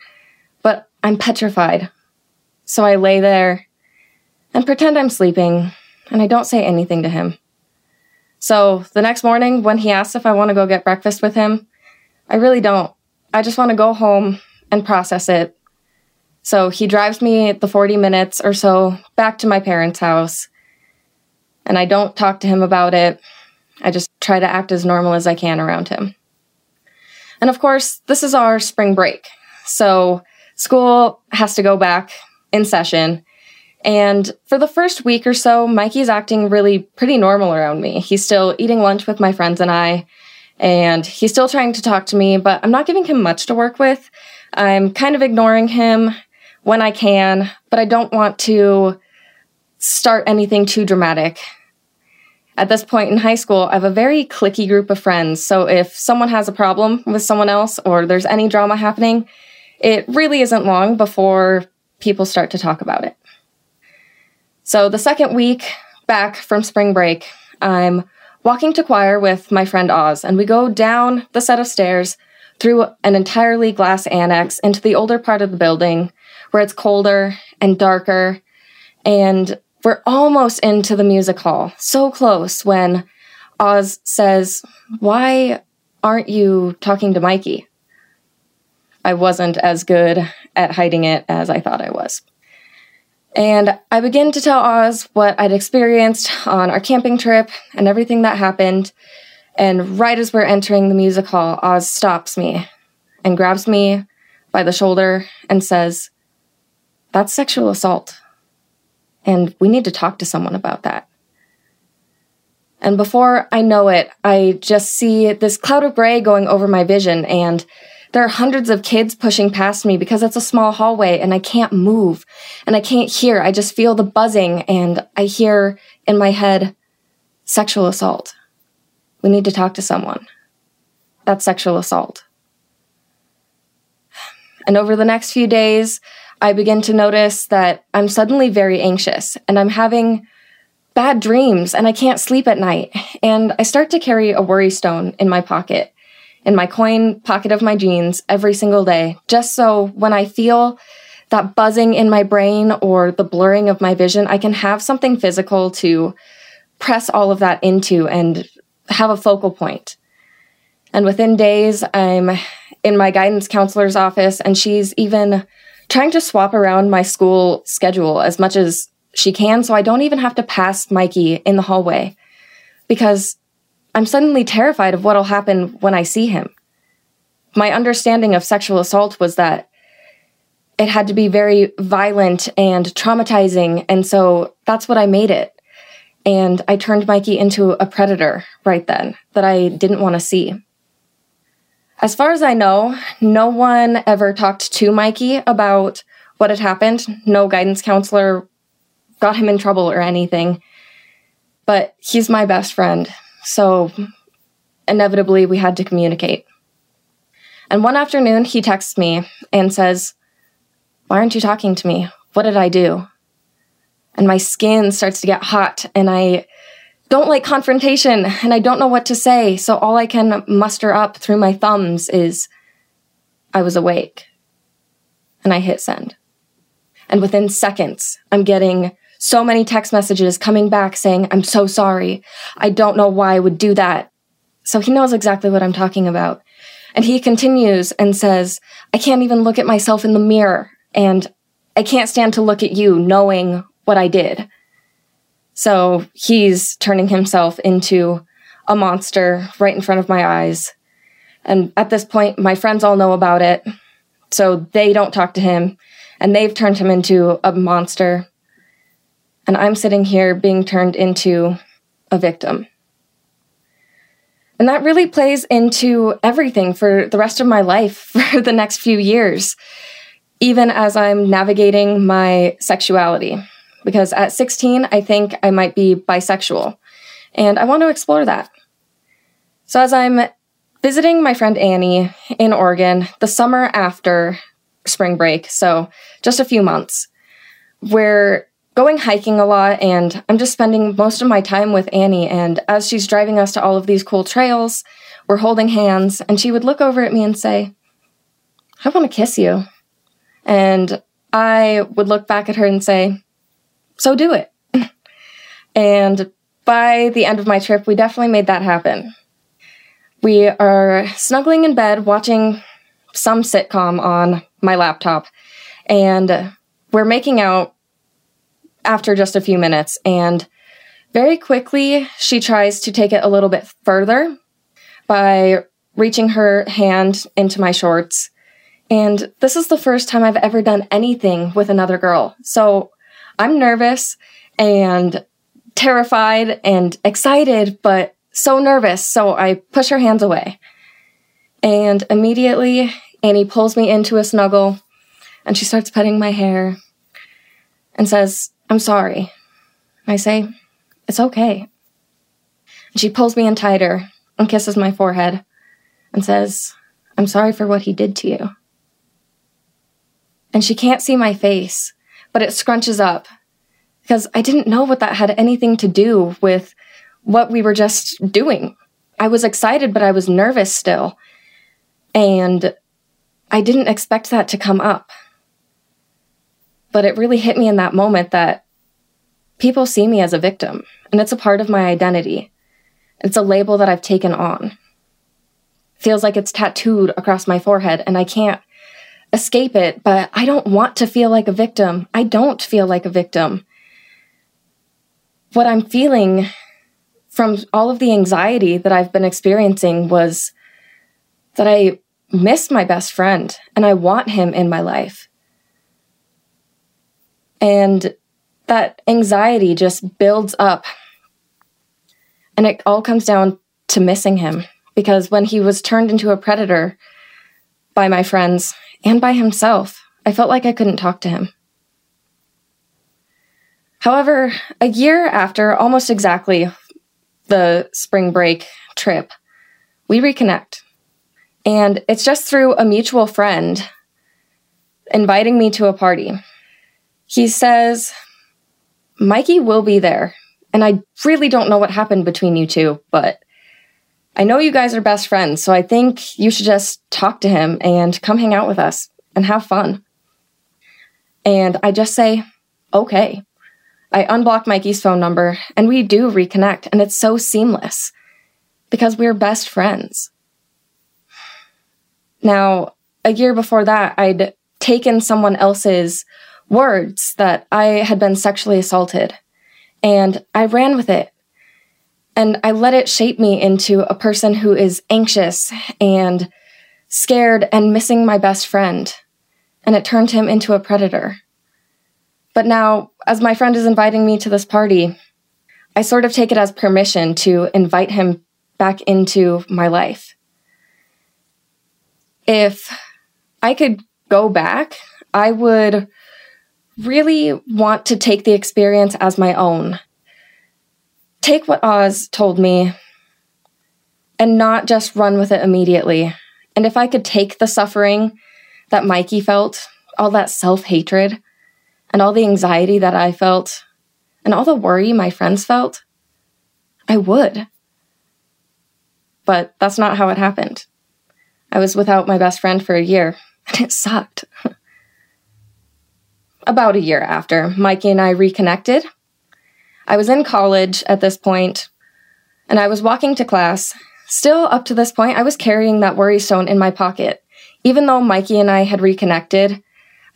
But I'm petrified. So I lay there and pretend I'm sleeping, and I don't say anything to him. So the next morning, when he asks if I want to go get breakfast with him, I really don't. I just want to go home and process it. So he drives me the 40 minutes or so back to my parents' house, and I don't talk to him about it. I just try to act as normal as I can around him. And of course, this is our spring break. So school has to go back in session. And for the first week or so, Mikey's acting really pretty normal around me. He's still eating lunch with my friends and I, and he's still trying to talk to me, but I'm not giving him much to work with. I'm kind of ignoring him when I can, but I don't want to start anything too dramatic. At this point in high school, I have a very clicky group of friends, so if someone has a problem with someone else or there's any drama happening, it really isn't long before people start to talk about it. So, the second week back from spring break, I'm walking to choir with my friend Oz, and we go down the set of stairs through an entirely glass annex into the older part of the building where it's colder and darker. And we're almost into the music hall, so close when Oz says, Why aren't you talking to Mikey? I wasn't as good at hiding it as I thought I was. And I begin to tell Oz what I'd experienced on our camping trip and everything that happened. And right as we're entering the music hall, Oz stops me and grabs me by the shoulder and says, That's sexual assault. And we need to talk to someone about that. And before I know it, I just see this cloud of gray going over my vision and there are hundreds of kids pushing past me because it's a small hallway and I can't move and I can't hear. I just feel the buzzing and I hear in my head sexual assault. We need to talk to someone. That's sexual assault. And over the next few days, I begin to notice that I'm suddenly very anxious and I'm having bad dreams and I can't sleep at night. And I start to carry a worry stone in my pocket in my coin pocket of my jeans every single day, just so when I feel that buzzing in my brain or the blurring of my vision, I can have something physical to press all of that into and have a focal point. And within days, I'm in my guidance counselor's office, and she's even trying to swap around my school schedule as much as she can so I don't even have to pass Mikey in the hallway. Because I'm suddenly terrified of what'll happen when I see him. My understanding of sexual assault was that it had to be very violent and traumatizing, and so that's what I made it. And I turned Mikey into a predator right then that I didn't want to see. As far as I know, no one ever talked to Mikey about what had happened. No guidance counselor got him in trouble or anything. But he's my best friend, so inevitably, we had to communicate. And one afternoon, he texts me and says, Why aren't you talking to me? What did I do? And my skin starts to get hot, and I don't like confrontation, and I don't know what to say. So all I can muster up through my thumbs is, I was awake. And I hit send. And within seconds, I'm getting so many text messages coming back saying, I'm so sorry. I don't know why I would do that. So he knows exactly what I'm talking about. And he continues and says, I can't even look at myself in the mirror. And I can't stand to look at you knowing what I did. So he's turning himself into a monster right in front of my eyes. And at this point, my friends all know about it. So they don't talk to him. And they've turned him into a monster. And I'm sitting here being turned into a victim. And that really plays into everything for the rest of my life for the next few years, even as I'm navigating my sexuality. Because at 16, I think I might be bisexual, and I want to explore that. So, as I'm visiting my friend Annie in Oregon the summer after spring break, so just a few months, we're going hiking a lot and I'm just spending most of my time with Annie. And as she's driving us to all of these cool trails, we're holding hands, and she would look over at me and say, I want to kiss you. And I would look back at her and say, So do it. and by the end of my trip, we definitely made that happen. We are snuggling in bed watching some sitcom on my laptop, and we're making out after just a few minutes. And very quickly, she tries to take it a little bit further by reaching her hand into my shorts. And this is the first time I've ever done anything with another girl. So I'm nervous and terrified and excited, but so nervous. So I push her hands away. And immediately, Annie pulls me into a snuggle and she starts petting my hair and says, I'm sorry. I say, It's okay. And she pulls me in tighter and kisses my forehead and says, I'm sorry for what he did to you. And she can't see my face, but it scrunches up because I didn't know what that had anything to do with what we were just doing. I was excited, but I was nervous still. And I didn't expect that to come up. But it really hit me in that moment that people see me as a victim, and it's a part of my identity. It's a label that I've taken on. Feels like it's tattooed across my forehead, and I can't escape it, but I don't want to feel like a victim. I don't feel like a victim. What I'm feeling from all of the anxiety that I've been experiencing was that I miss my best friend and I want him in my life. And that anxiety just builds up. And it all comes down to missing him because when he was turned into a predator by my friends and by himself, I felt like I couldn't talk to him. However, a year after almost exactly the spring break trip, we reconnect. And it's just through a mutual friend inviting me to a party. He says, Mikey will be there. And I really don't know what happened between you two, but I know you guys are best friends, so I think you should just talk to him and come hang out with us and have fun. And I just say, okay. I unblock Mikey's phone number and we do reconnect, and it's so seamless because we're best friends. Now, a year before that, I'd taken someone else's words that I had been sexually assaulted. And I ran with it. And I let it shape me into a person who is anxious and scared and missing my best friend. And it turned him into a predator. But now, as my friend is inviting me to this party, I sort of take it as permission to invite him back into my life. If I could go back, I would really want to take the experience as my own. Take what Oz told me and not just run with it immediately. And if I could take the suffering that Mikey felt, all that self hatred, and all the anxiety that I felt, and all the worry my friends felt, I would. But that's not how it happened. I was without my best friend for a year, and it sucked. about a year after, Mikey and I reconnected. I was in college at this point, and I was walking to class. Still, up to this point, I was carrying that worry stone in my pocket. Even though Mikey and I had reconnected,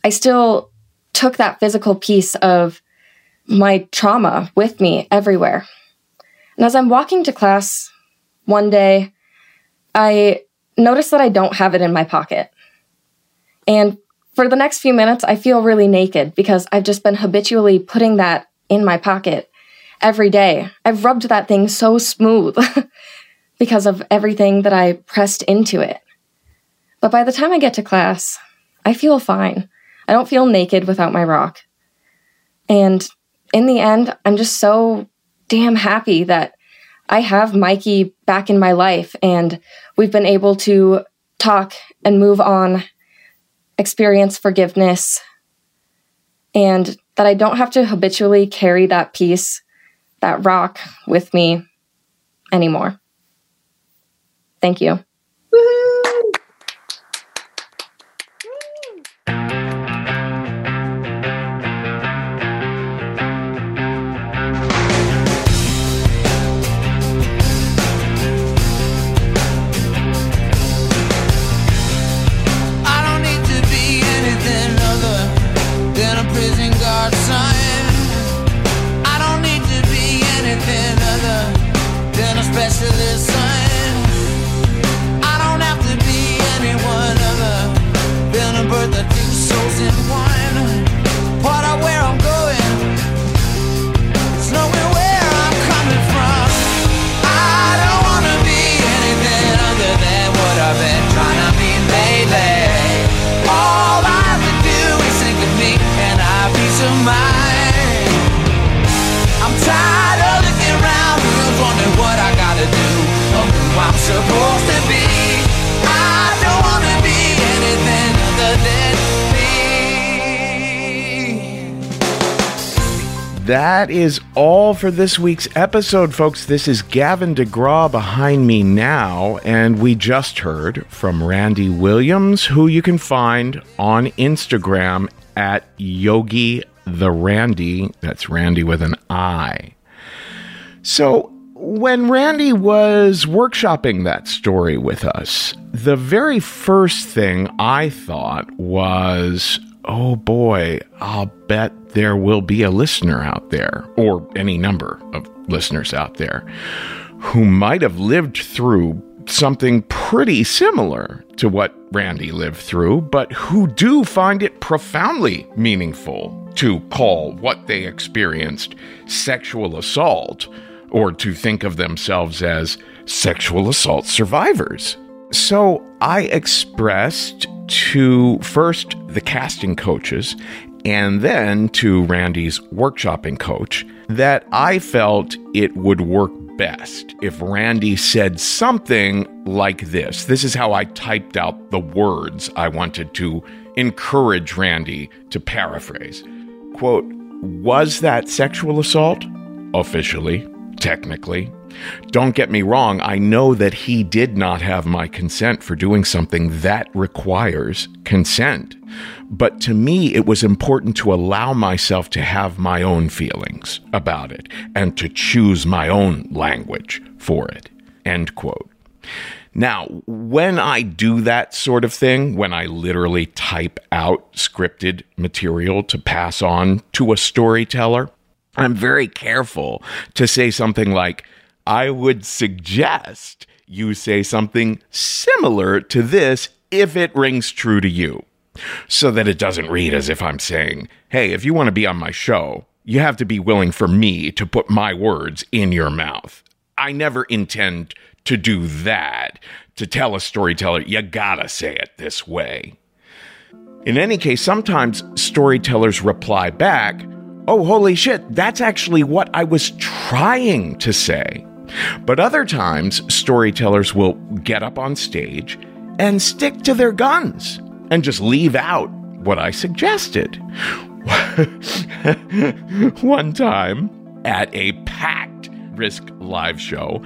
I still took that physical piece of my trauma with me everywhere. And as I'm walking to class one day, I notice that I don't have it in my pocket. And for the next few minutes, I feel really naked because I've just been habitually putting that in my pocket every day. I've rubbed that thing so smooth because of everything that I pressed into it. But by the time I get to class, I feel fine. I don't feel naked without my rock. And in the end, I'm just so damn happy that I have Mikey back in my life and we've been able to talk and move on, experience forgiveness, and that I don't have to habitually carry that piece, that rock with me anymore. Thank you. That is all for this week's episode, folks. This is Gavin DeGraw behind me now, and we just heard from Randy Williams, who you can find on Instagram at Yogi the Randy. That's Randy with an I. So, when Randy was workshopping that story with us, the very first thing I thought was, oh boy, I'll bet there will be a listener out there, or any number of listeners out there, who might have lived through something pretty similar to what Randy lived through, but who do find it profoundly meaningful to call what they experienced sexual assault or to think of themselves as sexual assault survivors. So I expressed to first the casting coaches and then to Randy's workshopping coach that I felt it would work best if Randy said something like this. This is how I typed out the words I wanted to encourage Randy to paraphrase. Quote, was that sexual assault? Officially, technically. Don't get me wrong, I know that he did not have my consent for doing something that requires consent. But to me, it was important to allow myself to have my own feelings about it and to choose my own language for it. End quote. Now, when I do that sort of thing, when I literally type out scripted material to pass on to a storyteller, I'm very careful to say something like, I would suggest you say something similar to this if it rings true to you, so that it doesn't read as if I'm saying, hey, if you want to be on my show, you have to be willing for me to put my words in your mouth. I never intend to do that, to tell a storyteller, you gotta say it this way. In any case, sometimes storytellers reply back, oh, holy shit, that's actually what I was trying to say. But other times, storytellers will get up on stage and stick to their guns and just leave out what I suggested. One time at a packed Risk live show,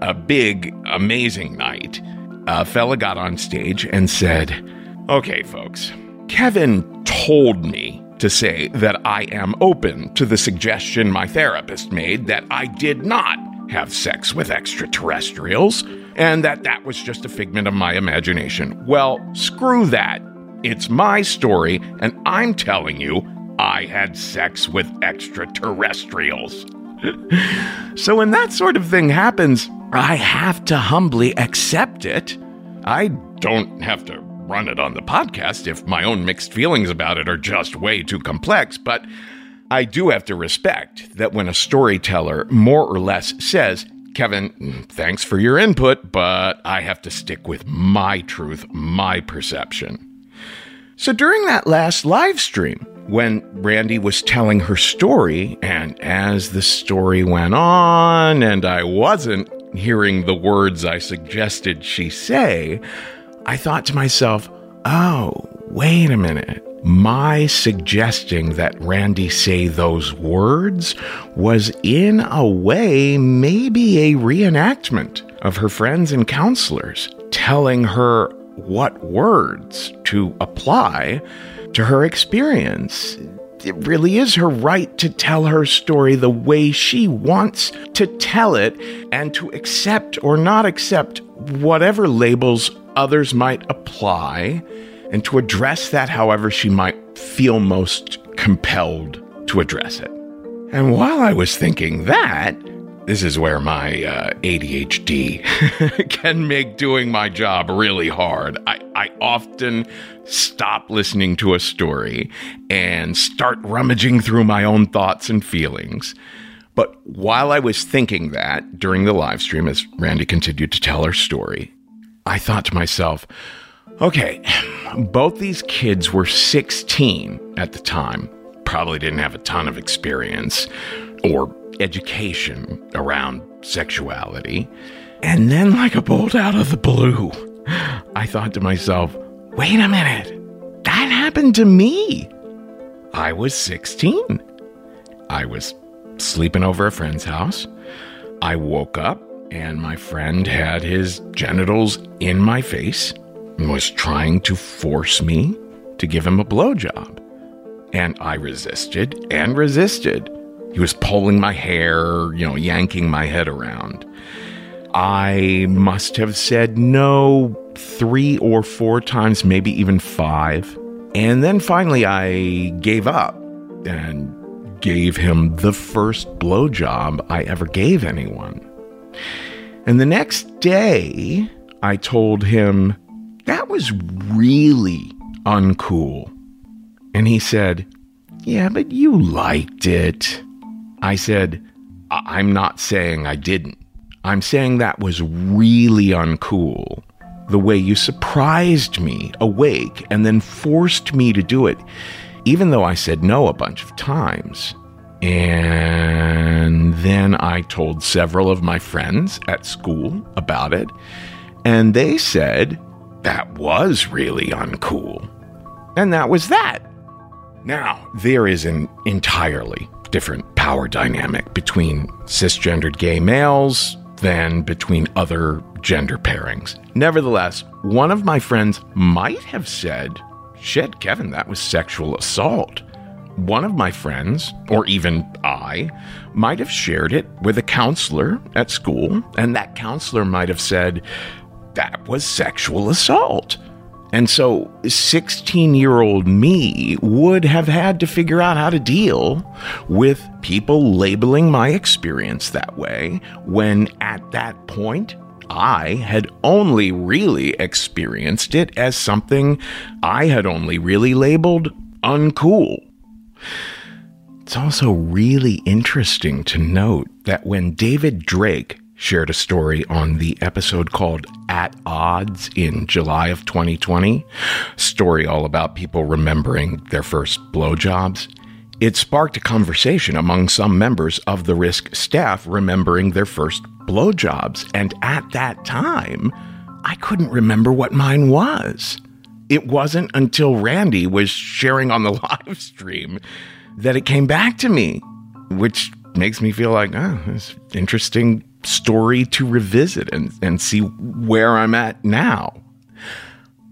a big, amazing night, a fella got on stage and said, Okay, folks, Kevin told me to say that I am open to the suggestion my therapist made that I did not have sex with extraterrestrials and that that was just a figment of my imagination. Well, screw that. It's my story, and I'm telling you, I had sex with extraterrestrials. so when that sort of thing happens, I have to humbly accept it. I don't have to run it on the podcast if my own mixed feelings about it are just way too complex, but I do have to respect that when a storyteller more or less says, Kevin, mm, thanks for your input, but I have to stick with my truth, my perception. So during that last live stream, when Randy was telling her story, and as the story went on, and I wasn't hearing the words I suggested she say, I thought to myself, oh, wait a minute. My suggesting that Randy say those words was, in a way, maybe a reenactment of her friends and counselors telling her what words to apply to her experience. It really is her right to tell her story the way she wants to tell it and to accept or not accept whatever labels others might apply and to address that however she might feel most compelled to address it. And while I was thinking that, this is where my uh, ADHD can make doing my job really hard. I, I often stop listening to a story and start rummaging through my own thoughts and feelings. But while I was thinking that during the live stream, as Randy continued to tell her story, I thought to myself, okay, both these kids were 16 at the time, probably didn't have a ton of experience or education around sexuality. And then, like a bolt out of the blue, I thought to myself, wait a minute, that happened to me. I was 16. I was sleeping over a friend's house. I woke up and my friend had his genitals in my face and was trying to force me to give him a blowjob. And I resisted and resisted. He was pulling my hair, you know, yanking my head around. I must have said no three or four times, maybe even five. And then finally I gave up and gave him the first blowjob I ever gave anyone. And the next day, I told him, that was really uncool. And he said, yeah, but you liked it. I said, I- am not saying I didn't. I'm saying that was really uncool. The way you surprised me awake and then forced me to do it, even though I said no a bunch of times. And then I told several of my friends at school about it, and they said that was really uncool. And that was that. Now, there is an entirely different power dynamic between cisgendered gay males than between other gender pairings. Nevertheless, one of my friends might have said, Shit, Kevin, that was sexual assault one of my friends, or even I, might have shared it with a counselor at school, and that counselor might have said, that was sexual assault. And so 16 year old me would have had to figure out how to deal with people labeling my experience that way when at that point I had only really experienced it as something I had only really labeled uncool. It's also really interesting to note that when David Drake shared a story on the episode called At Odds in July of 2020, story all about people remembering their first blowjobs, it sparked a conversation among some members of the risk staff remembering their first blowjobs. And at that time, I couldn't remember what mine was. It wasn't until Randy was sharing on the live stream that it came back to me, which makes me feel like, oh, it's interesting story to revisit and, and see where I'm at now.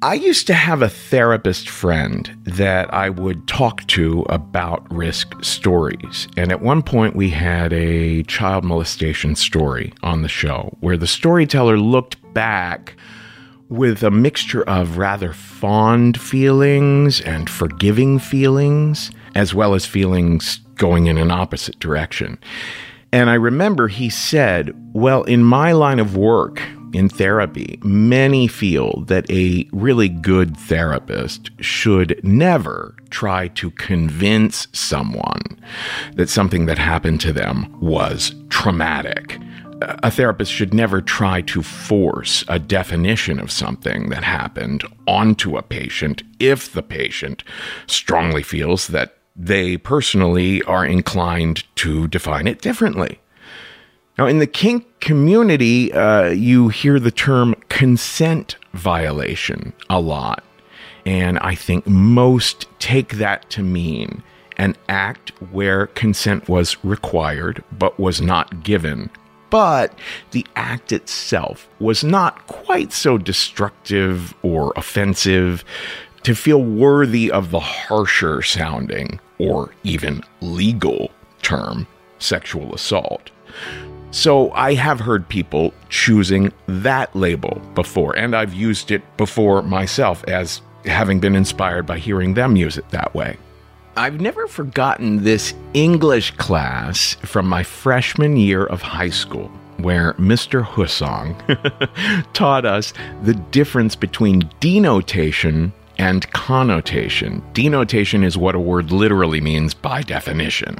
I used to have a therapist friend that I would talk to about risk stories. And at one point, we had a child molestation story on the show where the storyteller looked back with a mixture of rather fond feelings and forgiving feelings, as well as feelings going in an opposite direction. And I remember he said, Well, in my line of work, in therapy, many feel that a really good therapist should never try to convince someone that something that happened to them was traumatic. A therapist should never try to force a definition of something that happened onto a patient if the patient strongly feels that they personally are inclined to define it differently. Now, in the kink community, uh, you hear the term consent violation a lot. And I think most take that to mean an act where consent was required but was not given. But the act itself was not quite so destructive or offensive to feel worthy of the harsher sounding or even legal term sexual assault. So I have heard people choosing that label before, and I've used it before myself as having been inspired by hearing them use it that way. I've never forgotten this English class from my freshman year of high school, where Mr. Hussong taught us the difference between denotation and connotation. Denotation is what a word literally means by definition.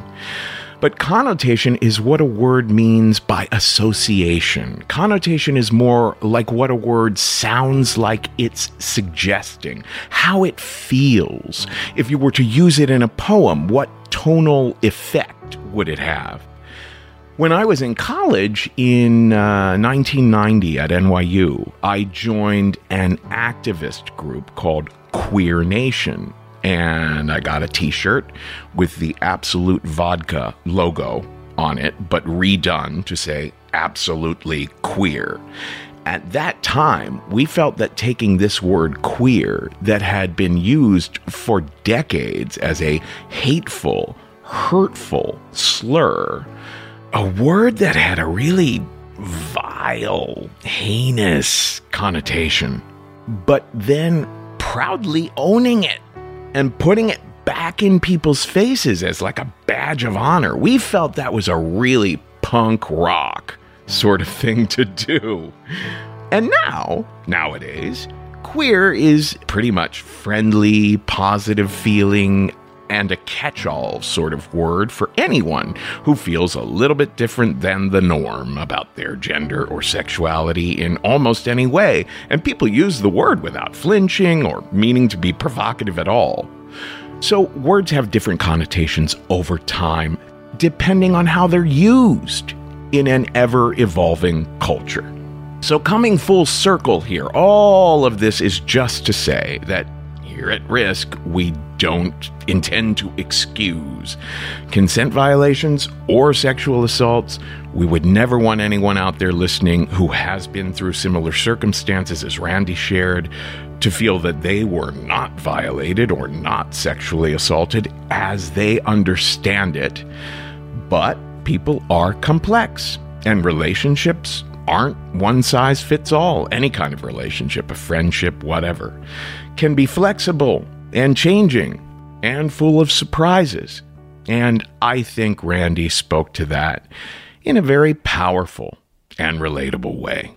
But connotation is what a word means by association. Connotation is more like what a word sounds like it's suggesting, how it feels. If you were to use it in a poem, what tonal effect would it have? When I was in college in uh, 1990 at NYU, I joined an activist group called Queer Nation and I got a t shirt with the Absolut Vodka logo on it, but redone to say absolutely queer. At that time, we felt that taking this word queer that had been used for decades as a hateful, hurtful slur, a word that had a really vile, heinous connotation, but then proudly owning it and putting it back in people's faces as like a badge of honor. We felt that was a really punk rock sort of thing to do. And now, nowadays, queer is pretty much friendly, positive feeling, and a catch all sort of word for anyone who feels a little bit different than the norm about their gender or sexuality in almost any way. And people use the word without flinching or meaning to be provocative at all. So, words have different connotations over time, depending on how they're used in an ever evolving culture. So, coming full circle here, all of this is just to say that here at Risk, we don't intend to excuse consent violations or sexual assaults. We would never want anyone out there listening who has been through similar circumstances as Randy shared to feel that they were not violated or not sexually assaulted as they understand it. But people are complex, and relationships aren't one size fits all. Any kind of relationship, a friendship, whatever, can be flexible and changing and full of surprises. And I think Randy spoke to that in a very powerful and relatable way.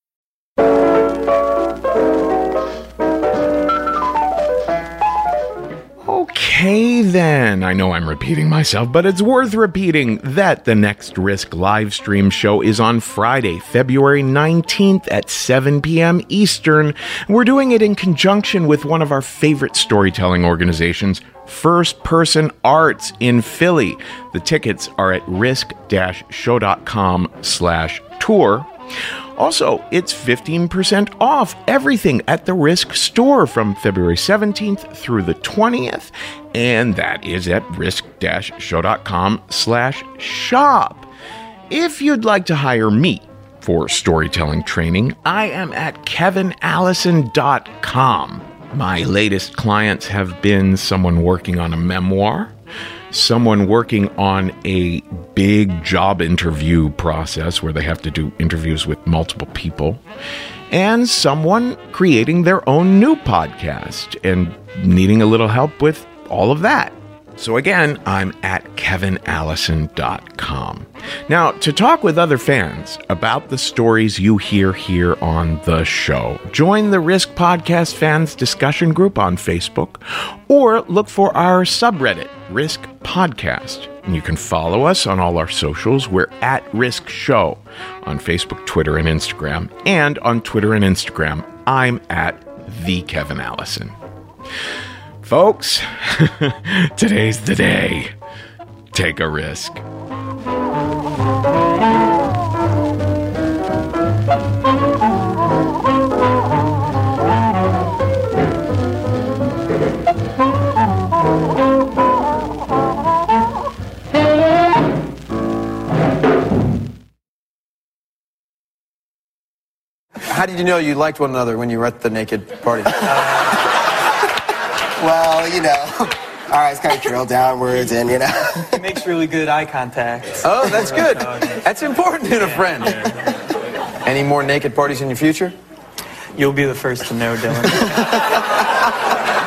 Okay, then, I know I'm repeating myself, but it's worth repeating that the next Risk live stream show is on Friday, February 19th at 7 p.m. Eastern. We're doing it in conjunction with one of our favorite storytelling organizations, First Person Arts in Philly. The tickets are at risk-show.com slash tour. Also, it's 15% off everything at the Risk store from February 17th through the 20th, and that is at risk-show.com slash shop. If you'd like to hire me for storytelling training, I am at kevinallison.com. My latest clients have been someone working on a memoir, someone working on a big job interview process where they have to do interviews with multiple people, and someone creating their own new podcast and needing a little help with all of that. So again, I'm at kevinallison.com. Now, to talk with other fans about the stories you hear here on the show, join the Risk Podcast Fans discussion group on Facebook or look for our subreddit, Risk Podcast. And you can follow us on all our socials. We're at Risk Show on Facebook, Twitter, and Instagram. And on Twitter and Instagram, I'm at the Kevin Allison. Folks, today's the day. Take a risk. How did you know you liked one another when you were at the naked party? Well, you know, All right, it's kind of trail downwards, and you know. He makes really good eye contact. Oh, that's good. That's important in a friend. Any more naked parties in your future? You'll be the first to know, Dylan.